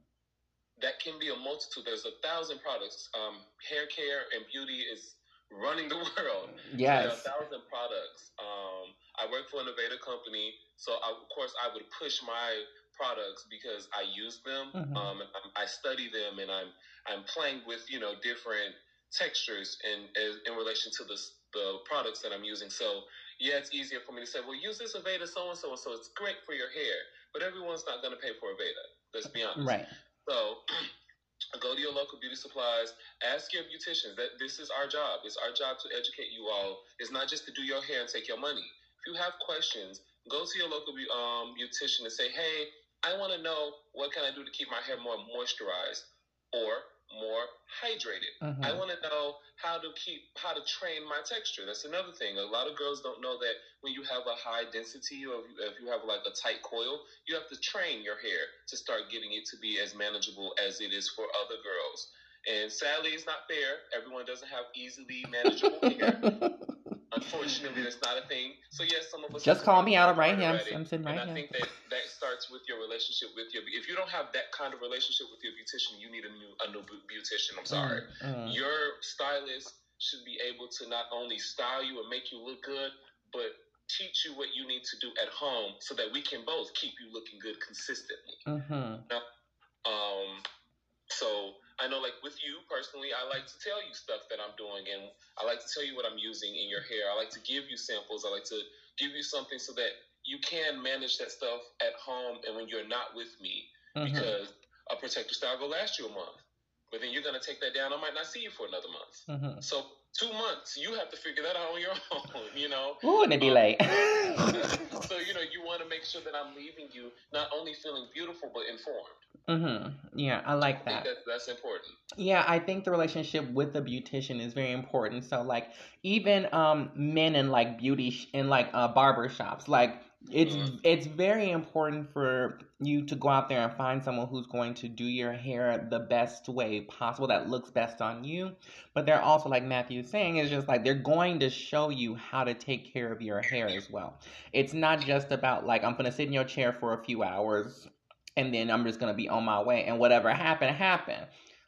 that can be a multitude. There's a thousand products. Um, hair care and beauty is running the world. Yes. So a thousand products. Um, I work for an Aveda company, so I, of course I would push my products because I use them. Mm-hmm. Um, I, I study them, and I'm I'm playing with you know different textures in in, in relation to the the products that I'm using. So yeah, it's easier for me to say, well, use this Aveda so and so and so. It's great for your hair, but everyone's not going to pay for Aveda. Let's be honest. Right. So go to your local beauty supplies. Ask your beauticians. That this is our job. It's our job to educate you all. It's not just to do your hair and take your money. If you have questions, go to your local um, beautician and say, "Hey, I want to know what can I do to keep my hair more moisturized, or more hydrated. Mm-hmm. I want to know how to keep how to train my texture. That's another thing. A lot of girls don't know that when you have a high density or if you have like a tight coil, you have to train your hair to start getting it to be as manageable as it is for other girls. And sadly, it's not fair. Everyone doesn't have easily manageable hair. Unfortunately, that's not a thing. So yes, some of us just call me out. I'm right here. I'm, sitting right and here. I think that that starts with your relationship with your. If you don't have that kind of relationship with your beautician, you need a new a new beautician. I'm sorry. Mm, mm. Your stylist should be able to not only style you and make you look good, but teach you what you need to do at home so that we can both keep you looking good consistently. Mm-hmm. Now, um, so I know, like with you personally, I like to tell you stuff that I'm doing, and I like to tell you what I'm using in your hair. I like to give you samples. I like to give you something so that you can manage that stuff at home and when you're not with me, mm-hmm. because a protective style will last you a month, but then you're gonna take that down. I might not see you for another month. Mm-hmm. So two months, you have to figure that out on your own. You know. Ooh, and it be um, late. so you know, you want to make sure that I'm leaving you not only feeling beautiful but informed. Mm-hmm. Yeah, I like that. I that's, that's important. Yeah, I think the relationship with the beautician is very important. So, like, even um, men in like beauty sh- in like uh, barber shops, like it's mm-hmm. it's very important for you to go out there and find someone who's going to do your hair the best way possible that looks best on you. But they're also like matthew's saying, it's just like they're going to show you how to take care of your hair as well. It's not just about like I'm gonna sit in your chair for a few hours and then I'm just gonna be on my way and whatever happened happened.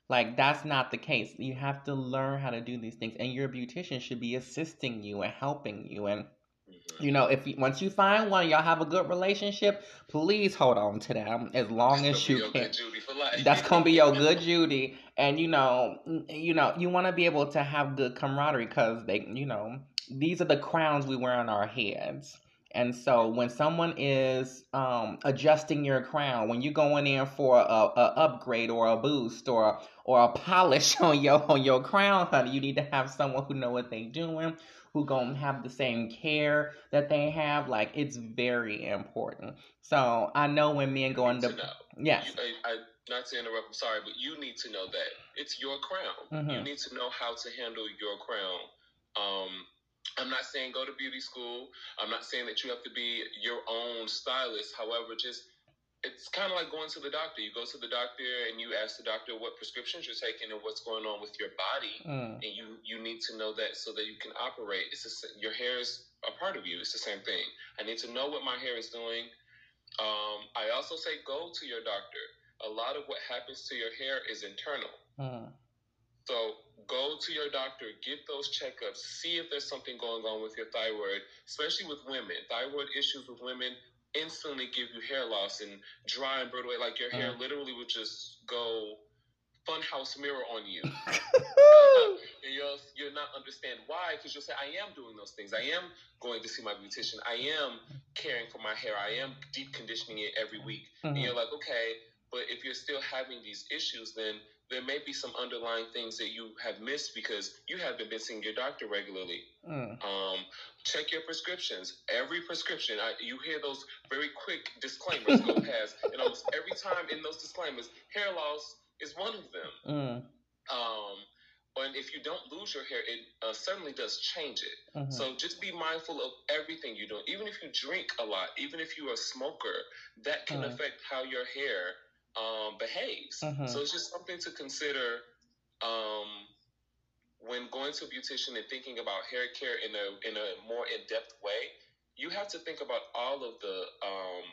Like that's not the case. You have to learn how to do these things, and your beautician should be assisting you and helping you and Mhm. You know, if you, once you find one, y'all have a good relationship. Please hold on to them as long That's as you can. good Judy for life. That's gonna be your good Judy, and you know, you know, you want to be able to have good camaraderie because they, you know, these are the crowns we wear on our heads. And so when someone is um, adjusting your crown, when you're going in for a, a upgrade or a boost or or a polish on your on your crown, honey, you need to have someone who know what they doing, who gonna have the same care that they have. Like it's very important. So I know when men go You into to know. yes, I, I, not to interrupt, I'm sorry, but you need to know that it's your crown. You Mhm. need to know how to handle your crown. Um, I'm not saying go to beauty school. I'm not saying that you have to be your own stylist. However, just it's kind of like going to the doctor. You go to the doctor and you ask the doctor what prescriptions you're taking and what's going on with your body, Mm, and you you need to know that so that you can operate. It's sa- your hair is a part of you. It's the same thing. I need to know what my hair is doing. Um, I also say go to your doctor. A lot of what happens to your hair is internal. mm, So go to your doctor, get those checkups, see if there's something going on with your thyroid, especially with women. Thyroid issues with women instantly give you hair loss and dry and brittle. Like your hair Mm. literally would just go funhouse mirror on you. and you'll you'll not understand why because you'll say I am doing those things. I am going to see my beautician. I am caring for my hair. I am deep conditioning it every week. And mhm, you're like, okay, but if you're still having these issues, then there may be some underlying things that you have missed because you haven't been seeing your doctor regularly. mm, Um, check your prescriptions. Every prescription, I, you hear those very quick disclaimers go past, and almost every time in those disclaimers, hair loss is one of them. mm, Um, and if you don't lose your hair, it uh, certainly does change it. mhm. So just be mindful of everything you do. Even if you drink a lot, even if you're a smoker, that can Mhm. affect how your hair um, behaves. So it's just something to consider um, when going to a beautician and thinking about hair care in a in a more in depth way. You have to think about all of the um,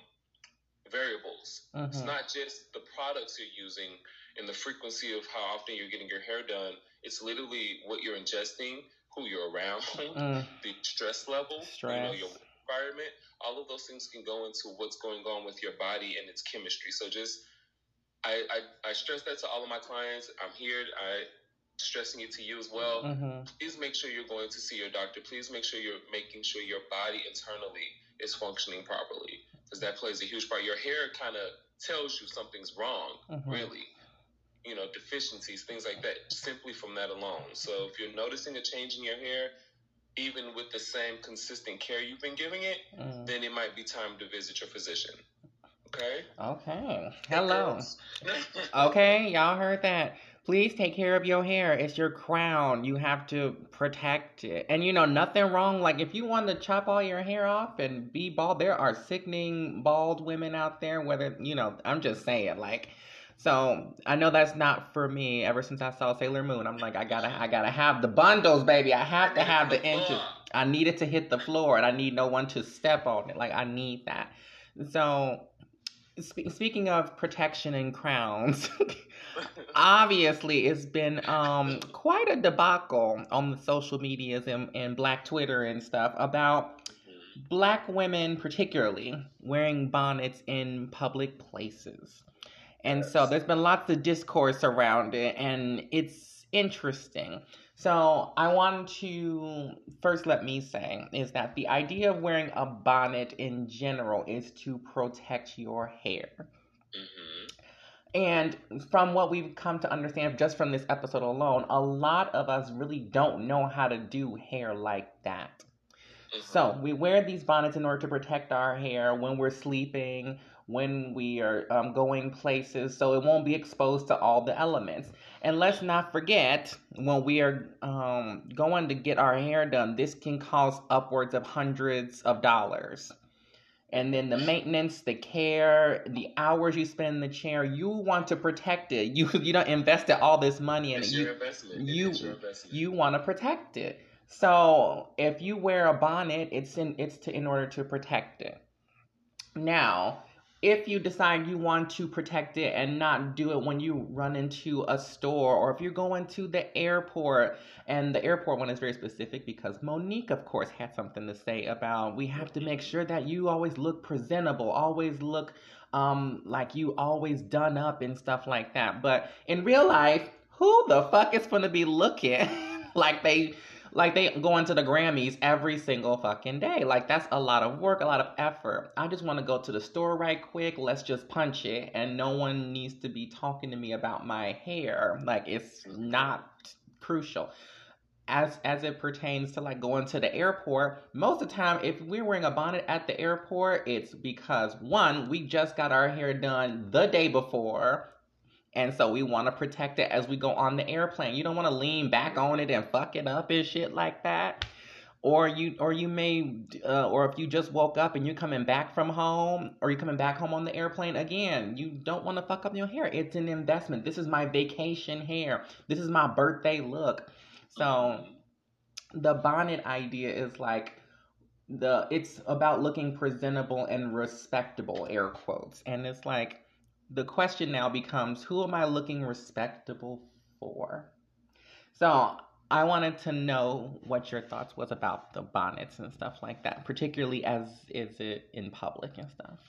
variables. It's Mhm. not just the products you're using and the frequency of how often you're getting your hair done. It's literally what you're ingesting, who you're around, Mm, the stress level, you know, your environment. All of those things can go into what's going on with your body and its chemistry. So just, I, I, I stress that to all of my clients. I'm here. I stressing it to you as well. mhm, Please make sure you're going to see your doctor. Please make sure you're making sure your body internally is functioning properly because that plays a huge part. Your hair kind of tells you something's wrong mhm. really you know deficiencies things like that simply from that alone so if you're noticing a change in your hair even with the same consistent care you've been giving it Mm. then it might be time to visit your physician okay Okay. Hello. Okay, y'all heard that. Please take care of your hair. It's your crown. You have to protect it. And you know, nothing wrong. Like, if you want to chop all your hair off and be bald, there are sickening bald women out there. Whether, you know, I'm just saying, like, so I know that's not for me. Ever since I saw Sailor Moon, I'm like, I gotta, I gotta have the bundles, baby. I have to have the inches. I need it to hit the floor, and I need no one to step on it. Like, I need that. So, spe- speaking of protection and crowns. obviously it's been um quite a debacle on the social medias and, and black twitter and stuff about black women particularly wearing bonnets in public places and so there's been lots of discourse around it and it's interesting so i want to first let me say is that the idea of wearing a bonnet in general is to protect your hair Mhm. and from what we've come to understand just from this episode alone, a lot of us really don't know how to do hair like that. Mhm. So we wear these bonnets in order to protect our hair when we're sleeping, when we are um, going places, so it won't be exposed to all the elements. And let's not forget, when we are um, going to get our hair done, this can cost upwards of hundreds of dollars. And then the maintenance, the care, the hours you spend in the chair, you want to protect it. You you don't invested all this money in it's it. You investment you- investment you want to protect it. So if you wear a bonnet, it's in it's to in order to protect it. Now, if you decide you want to protect it and not do it when you run into a store or if you're going to the airport and the airport one is very specific because monique of course had something to say about we have to make sure that you always look presentable always look um like you always done up and stuff like that. But in real life who the fuck is going to be looking like they like they go into the Grammys every single fucking day. Like that's a lot of work, a lot of effort. I just want to go to the store right quick. Let's just punch it, and no one needs to be talking to me about my hair. Like it's not crucial. As as it pertains to like going to the airport, most of the time if we're wearing a bonnet at the airport, it's because one, we just got our hair done the day before and so we want to protect it as we go on the airplane. You don't want to lean back on it and fuck it up and shit like that. Or you, or you may, uh, or if you just woke up and you're coming back from home, or you're coming back home on the airplane again, you don't want to fuck up your hair. It's an investment. This is my vacation hair. This is my birthday look. So, the bonnet idea is like the. It's about looking presentable and respectable, air quotes, and it's like the question now becomes who am I looking respectable for? So I wanted to know what your thoughts was about the bonnets and stuff like that, particularly as is it in public and stuff.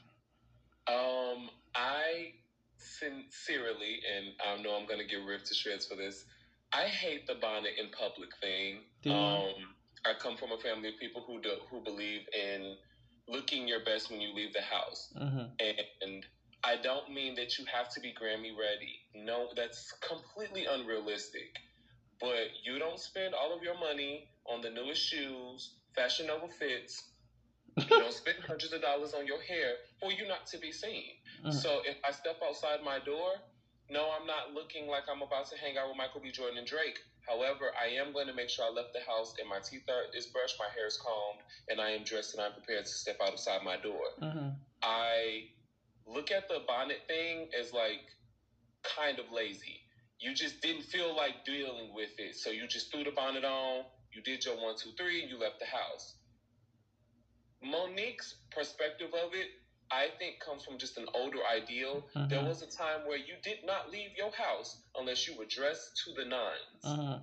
Um, I sincerely, and I know I'm gonna get ripped to shreds for this. I hate the bonnet in public thing. Um, I come from a family of people who do, who believe in looking your best when you leave the house, mm-hmm. and I don't mean that you have to be Grammy ready. No, that's completely unrealistic. But you don't spend all of your money on the newest shoes, Fashion Nova fits. You don't spend hundreds of dollars on your hair for you not to be seen. Mm. So if I step outside my door, no, I'm not looking like I'm about to hang out with Michael B. Jordan and Drake. However, I am going to make sure I left the house and my teeth are is brushed, my hair is combed, and I am dressed and I'm prepared to step outside my door. Mm-hmm. I look at the bonnet thing as like kind of lazy. You just didn't feel like dealing with it, so you just threw the bonnet on. You did your one, two, three, and you left the house. Monique's perspective of it, I think, comes from just an older ideal. Mhm. There was a time where you did not leave your house unless you were dressed to the 9s Mm-hmm.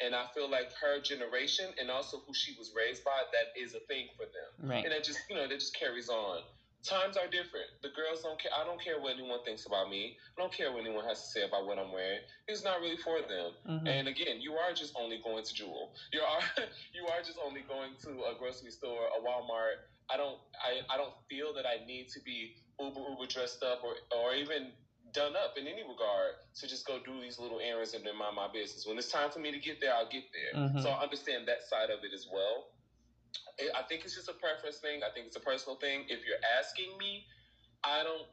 And I feel like her generation and also who she was raised by, that is a thing for them. Right. And it just, you know, that just carries on. Times are different. The girls don't care. I don't care what anyone thinks about me. I don't care what anyone has to say about what I'm wearing. It's not really for them. Mhm. And again, you are just only going to Jewel. You are you are just only going to a grocery store, a Walmart. I don't I, I don't feel that I need to be uber uber dressed up or or even done up in any regard to just go do these little errands and then mind my business. When it's time for me to get there, I'll get there. Mhm. So I understand that side of it as well. I- I think it's just a preference thing. I think it's a personal thing. If you're asking me, I don't,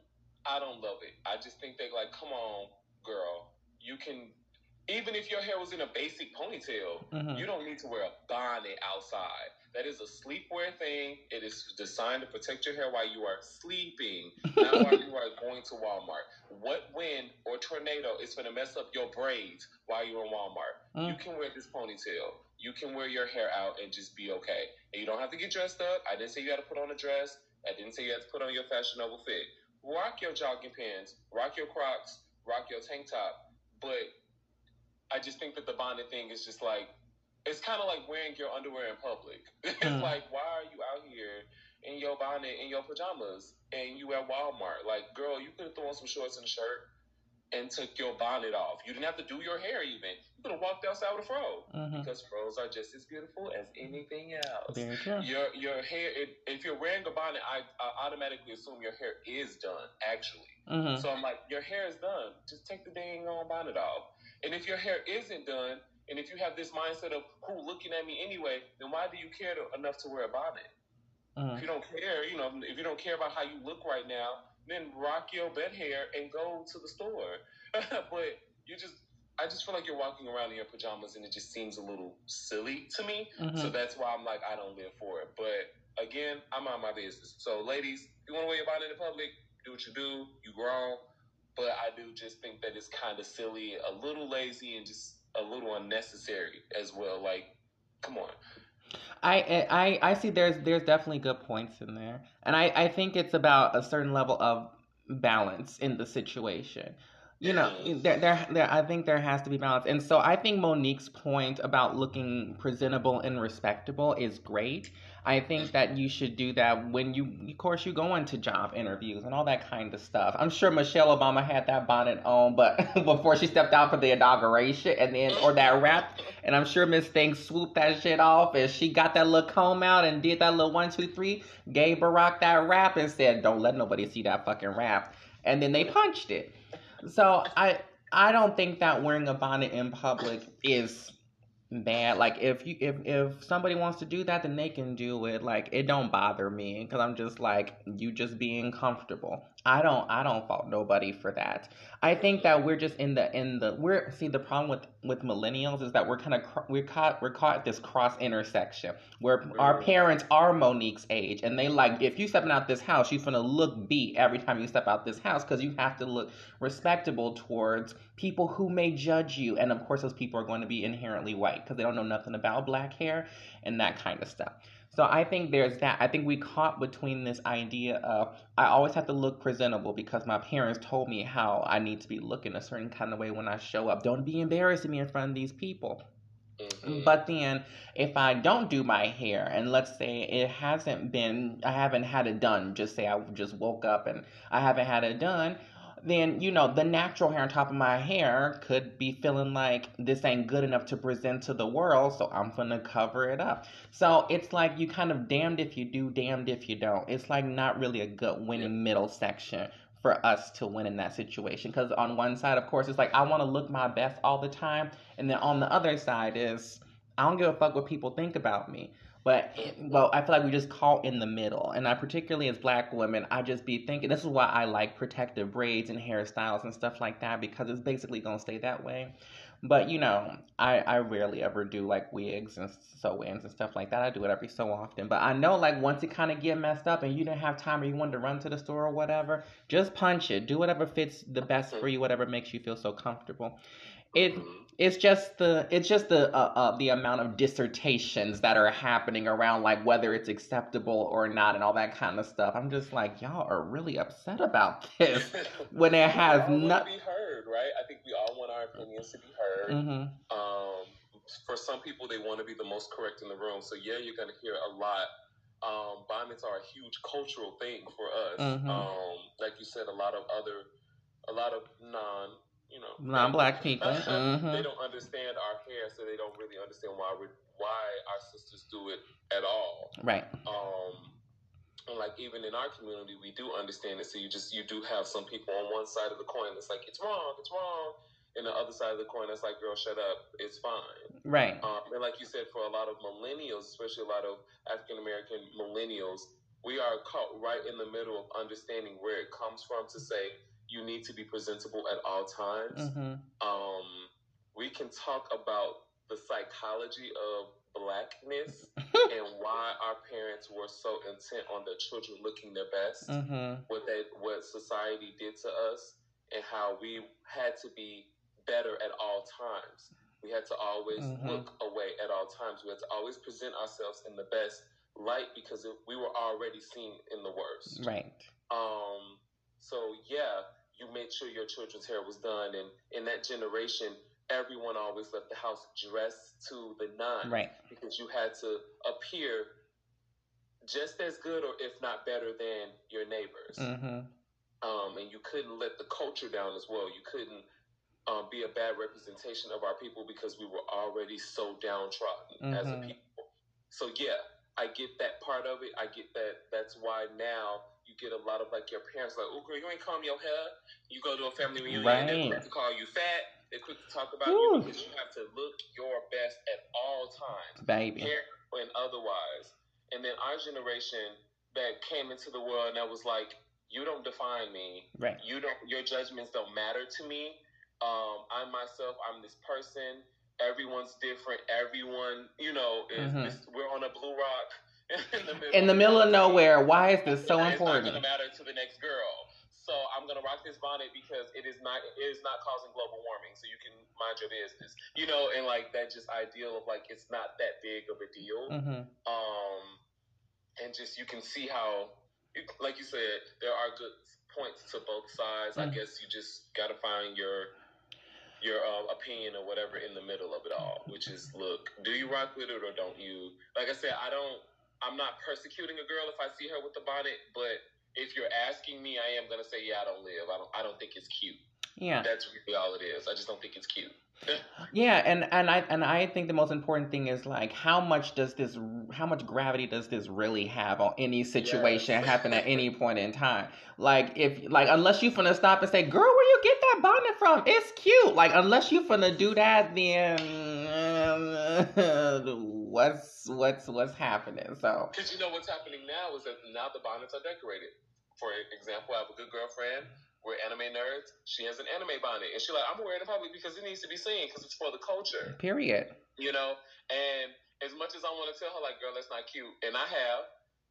I don't love it. I just think that like, come on, girl, you can. Even if your hair was in a basic ponytail, Mhm. you don't need to wear a bonnet outside. That is a sleepwear thing. It is designed to protect your hair while you are sleeping, not while you are going to Walmart. What wind or tornado is going to mess up your braids while you're in Walmart? You Mm. can wear this ponytail. You can wear your hair out and just be okay. And you don't have to get dressed up. I didn't say you had to put on a dress. I didn't say you had to put on your fashionable fit. Rock your jogging pants, rock your Crocs, rock your tank top. But I just think that the bonnet thing is just like it's kind of like wearing your underwear in public. it's Mm. like why are you out here in your bonnet in your pajamas and you at Walmart? Like, girl, you could have thrown some shorts and a shirt and took your bonnet off. You didn't have to do your hair even. You could have walked outside with a fro Mhm. because fros are just as beautiful as anything else. Very true. Your your hair, if, if you're wearing a bonnet, I, I automatically assume your hair is done. Actually, Mhm. so I'm like, your hair is done. Just take the dang on bonnet off. And if your hair isn't done, and if you have this mindset of who looking at me anyway, then why do you care to, enough to wear a bonnet? If Mhm. you don't care, you know, if you don't care about how you look right now, then rock your bed hair and go to the store. but you just, I just feel like you're walking around in your pajamas, and it just seems a little silly to me. So Mhm. that's why I'm like, I don't live for it. But again, I'm on my business. So ladies, if you want to wear your body in public, do what you do. You grown. But I do just think that it's kind of silly, a little lazy, and just a little unnecessary as well. Like, come on. I, I I see there's there's definitely good points in there, and I I think it's about a certain level of balance in the situation. You know, there, there, there, I think there has to be balance. And so I think Monique's point about looking presentable and respectable is great. I think that you should do that when you, of course, you go into job interviews and all that kind of stuff. I'm sure Michelle Obama had that bonnet on, but before she stepped out for the inauguration and then, or that wrap, and I'm sure Miss Thing swooped that shit off and she got that little comb out and did that little one, two, three, gave Barack that wrap and said, don't let nobody see that fucking wrap. And then they punched it. So I, I don't think that wearing a bonnet in public is bad. Like if you if if somebody wants to do that, then they can do it. Like it don't bother me because I'm just like you just being comfortable. I don't I don't fault nobody for that. I think that we're just in the in the we're see the problem with with millennials is that we're kind of we're caught we're caught at this cross intersection where our parents are Monique's age and they like if you stepping out this house you're gonna look beat every time you step out this house because you have to look respectable towards people who may judge you and of course those people are going to be inherently white because they don't know nothing about black hair and that kind of stuff. So I think there's that. I think we caught between this idea of I always have to look presentable because my parents told me how I need to be looking a certain kind of way when I show up. Don't be embarrassing me in front of these people. Mhm. But then if I don't do my hair and let's say it hasn't been I haven't had it done, just say I just woke up and I haven't had it done, then you know the natural hair on top of my hair could be feeling like this ain't good enough to present to the world, so I'm gonna cover it up. So it's like you kind of damned if you do, damned if you don't. It's like not really a good winning middle section for us to win in that situation. Because on one side, of course, it's like I want to look my best all the time, and then on the other side is I don't give a fuck what people think about me. But eh, well, I feel like we just caught in the middle, and I particularly as black women, I just be thinking this is why I like protective braids and hairstyles and stuff like that because it's basically gonna stay that way. But you know, I I rarely ever do like wigs and sew-ins and stuff like that. I do it every so often. But I know like once it kind of get messed up and you didn't have time or you wanted to run to the store or whatever, just punch it. Do whatever fits the best for you, whatever makes you feel so comfortable. It Mhm. it's just the it's just the uh, uh, the amount of dissertations that are happening around like whether it's acceptable or not and all that kind of stuff. I'm just like y'all are really upset about this when it has we all want not. be heard, right? I think we all want our opinions to be heard. Mm-hmm. Um, for some people, they want to be the most correct in the room. So yeah, you're gonna hear a lot. Um, bonnets are a huge cultural thing for us. Mhm. Um, like you said, a lot of other, a lot of non, you know, Non-black people. they Mhm. don't understand our hair, so they don't really understand why we why our sisters do it at all. Right. Um, and like even in our community, we do understand it. So you just you do have some people on one side of the coin that's like it's wrong, it's wrong, and the other side of the coin that's like girl, shut up, it's fine. Right. Um, and like you said, for a lot of millennials, especially a lot of African American millennials, we are caught right in the middle of understanding where it comes from to say you need to be presentable at all times. Mm-hmm. Um, we can talk about the psychology of blackness and why our parents were so intent on their children looking their best Mm-hmm. what they what society did to us and how we had to be better at all times. We had to always Mhm. look away at all times. We had to always present ourselves in the best light because we were already seen in the worst. Right. Um, so yeah, you made sure your children's hair was done, and in that generation, everyone always left the house dressed to the nine Right. because you had to appear just as good or if not better than your neighbors Mm-hmm. um, and you couldn't let the culture down as well. You couldn't um, be a bad representation of our people because we were already so downtrodden as a Mhm. people. So yeah, I get that part of it. I get that. That's why now you get a lot of like your parents like, "Oh, girl, you ain't comb your hair." You go to a family reunion, they're quick to call you fat. They're quick to talk about Whew. you because you have to look your best at all times Baby. hair and otherwise. And then our generation that came into the world and that was like, you don't define me. Right. You don't. Your judgments don't matter to me. Um, I myself, I'm this person. Everyone's different. Everyone, you know, is Mhm. this, we're on a blue rock in the middle, In the middle of nowhere. Why is this so It's not important? going to matter to the next girl. So I'm gonna rock this bonnet because it is not it is not causing global warming. So you can mind your business, you know, and like that just ideal of like it's not that big of a deal. Mm-hmm. Um, and just you can see how, like you said, there are good points to both sides. I Mm. guess you just got to find your your uh, opinion or whatever in the middle of it all, which is look, do you rock with it or don't you? Like I said, I don't. I'm not persecuting a girl if I see her with the bonnet, but if you're asking me, I am gonna say, yeah, I don't live. I don't. I don't think it's cute. Yeah. That's really all it is. I just don't think it's cute. Yeah, and and I and I think the most important thing is like how much does this how much gravity does this really have on any situation Yes. happen at any point in time? Like if like unless you finna stop and say, "Girl, where you get that bonnet from? It's cute." Like unless you finna do that, then what's what's what's happening? So Because you know what's happening now is that now the bonnets are decorated. For example, I have a good girlfriend. We're anime nerds. She has an anime bonnet, and she's like, "I'm wearing it public because it needs to be seen because it's for the culture." period. You know. And as much as I want to tell her, like, "Girl, that's not cute," and I have.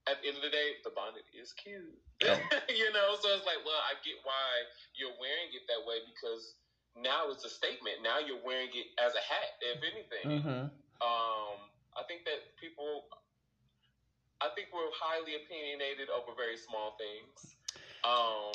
At the end of the day, the bonnet is cute. Yeah. Oh. you know, so it's like, well, I get why you're wearing it that way because now it's a statement. Now you're wearing it as a hat, if anything. hmm Um, I think that people, I think we're highly opinionated over very small things. Um,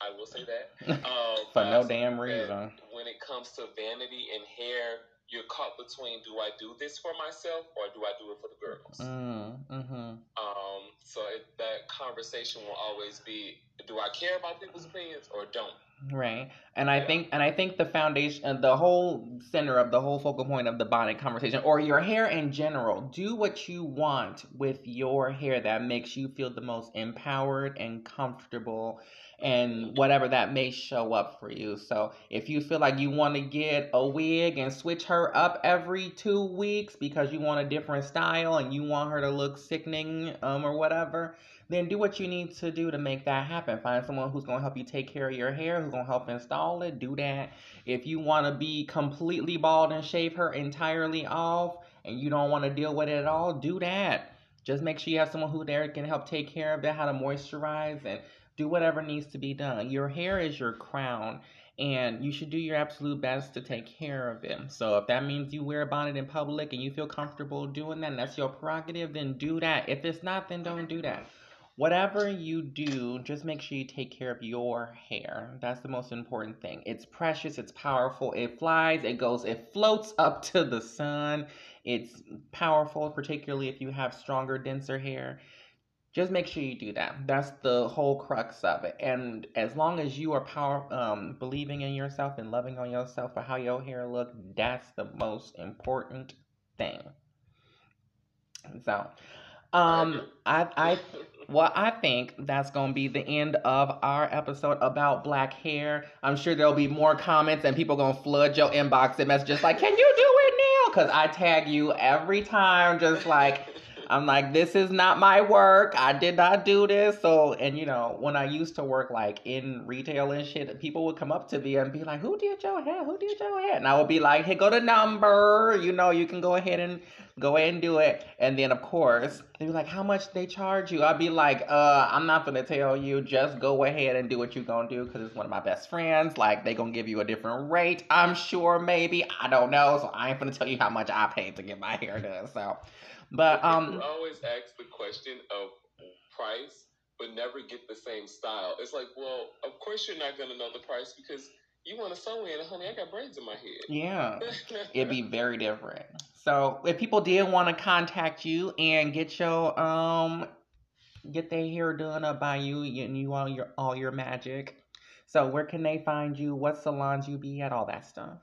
I will say that. Um, For no damn reason. When it comes to vanity and hair, you're caught between: do I do this for myself or do I do it for the girls? Mm, hmm Um, so it, that conversation will always be: do I care about people's opinions or don't? Right. And I Yeah. think and I think the foundation uh, the whole center of the whole focal point of the bonnet conversation or your hair in general, do what you want with your hair that makes you feel the most empowered and comfortable and whatever that may show up for you. So, if you feel like you want to get a wig and switch her up every 2 weeks because you want a different style and you want her to look sickening um or whatever, then do what you need to do to make that happen. Find someone who's going to help you take care of your hair, who's going to help install it. Do that. If you want to be completely bald and shave her entirely off and you don't want to deal with it at all, do that. Just make sure you have someone who there can help take care of it, how to moisturize and do whatever needs to be done. Your hair is your crown and you should do your absolute best to take care of it. So if that means you wear a bonnet in public and you feel comfortable doing that and that's your prerogative, then do that. If it's not, then don't do that. Whatever you do, just make sure you take care of your hair. That's the most important thing. It's precious, it's powerful, it flies, it goes, it floats up to the sun. It's powerful, particularly if you have stronger, denser hair. Just make sure you do that. That's the whole crux of it. And as long as you are power um believing in yourself and loving on yourself for how your hair look, that's the most important thing. So, um, I I well, I think that's going to be the end of our episode about black hair. I'm sure there'll be more comments and people going to flood your inbox and messages like, "Can you do it now?" Because I tag you every time, just like I'm like, "This is not my work. I did not do this." So, and you know, when I used to work like in retail and shit, people would come up to me and be like, "Who did your hair? Who did your hair?" And I would be like, "Hey, go to number. You know, you can go ahead and." Go ahead and do it. And then, of course, they'd be like, How much they charge you? I'd be like, uh, I'm not going to tell you. Just go ahead and do what you're going to do because it's one of my best friends. Like, they going to give you a different rate, I'm sure, maybe. I don't know. So I ain't going to tell you how much I paid to get my hair done. So, but, um, People always ask the question of price, but never get the same style. It's like, well, of course you're not gonna know the price because you want to sew in, honey. I got braids in my head. yeah. it'd be very different. So if people did want to contact you and get your um get their hair done up by you and you all your all your magic. So where can they find you? What salons you be at? All that stuff.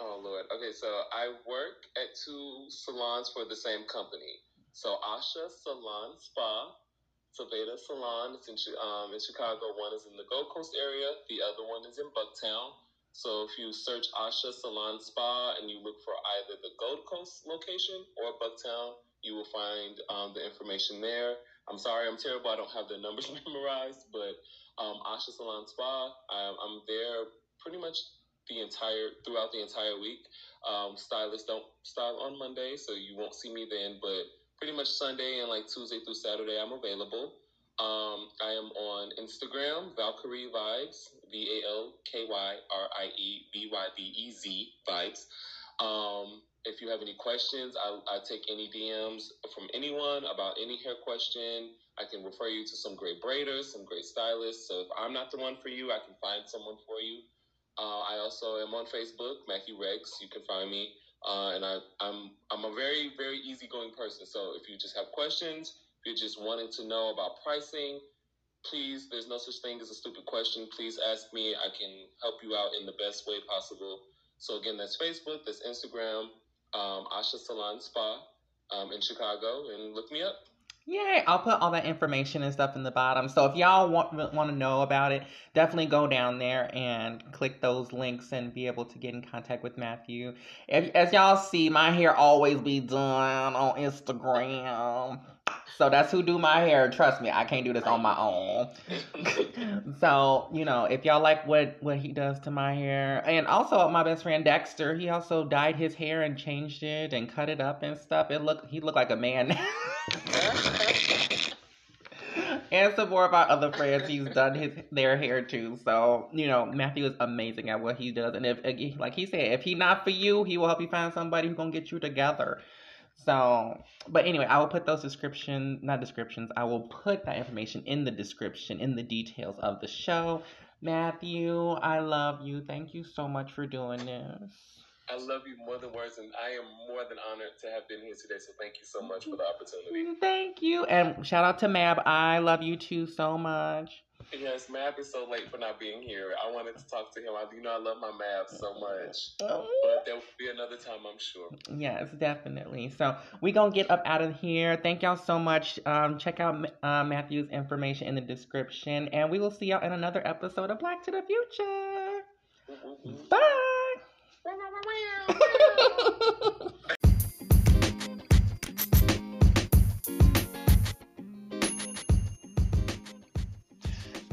Oh Lord. Okay, so I work at two salons for the same company. So Asha Salon Spa, Saveda Salon. It's in um in Chicago. One is in the Gold Coast area. The other one is in Bucktown. So if you search Asha Salon Spa and you look for either the Gold Coast location or Bucktown, you will find um, the information there. I'm sorry, I'm terrible. I don't have the numbers memorized, but um, Asha Salon Spa, I'm, I'm there pretty much the entire throughout the entire week. Um, stylists don't style on Monday, so you won't see me then. But pretty much Sunday and like Tuesday through Saturday, I'm available. Um, I am on Instagram, Valkyrie Vibes, V A L K Y R I E V Y V E Z Vibes. Um, if you have any questions, I, I take any DMs from anyone about any hair question. I can refer you to some great braiders, some great stylists. So if I'm not the one for you, I can find someone for you. Uh, I also am on Facebook, Matthew Rex. You can find me, uh, and I, I'm I'm a very very easygoing person. So if you just have questions, if you're just wanting to know about pricing, please. There's no such thing as a stupid question. Please ask me. I can help you out in the best way possible. So again, that's Facebook, that's Instagram, um, Asha Salon Spa um, in Chicago, and look me up. Yay! I'll put all that information and stuff in the bottom. So if y'all want want to know about it, definitely go down there and click those links and be able to get in contact with Matthew. If, as y'all see, my hair always be done on Instagram. So that's who do my hair. Trust me, I can't do this on my own. so you know, if y'all like what what he does to my hair, and also my best friend Dexter, he also dyed his hair and changed it and cut it up and stuff. It look he looked like a man. and some more of our other friends, he's done his their hair too. So you know, Matthew is amazing at what he does, and if like he said, if he not for you, he will help you find somebody who's gonna get you together. So, but anyway, I will put those description, not descriptions, I will put that information in the description, in the details of the show. Matthew, I love you. Thank you so much for doing this. I love you more than words, and I am more than honored to have been here today. So thank you so much for the opportunity. Thank you. And shout out to Mab. I love you too so much. Yes, Mab is so late for not being here. I wanted to talk to him. I, you know, I love my Mab so much. Oh. But there will be another time, I'm sure. Yes, definitely. So we gonna get up out of here. Thank y'all so much. Um, check out uh, Matthew's information in the description, and we will see y'all in another episode of Black to the Future. Bye.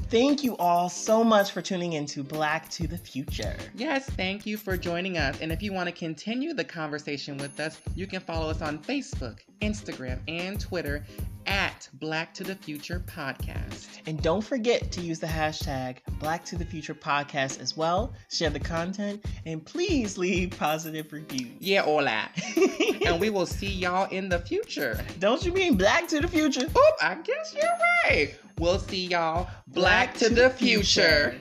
Thank you all so much for tuning into Black to the Future. Yes, thank you for joining us. And if you want to continue the conversation with us, you can follow us on Facebook, Instagram, and Twitter at Black to the Future Podcast. And don't forget to use the hashtag Black to the Future Podcast as well. Share the content and please leave positive reviews. Yeah, hola. and we will see y'all in the future. Don't you mean Black to the Future? Oop, I guess you're right. We'll see y'all Black, Black to, the future. future.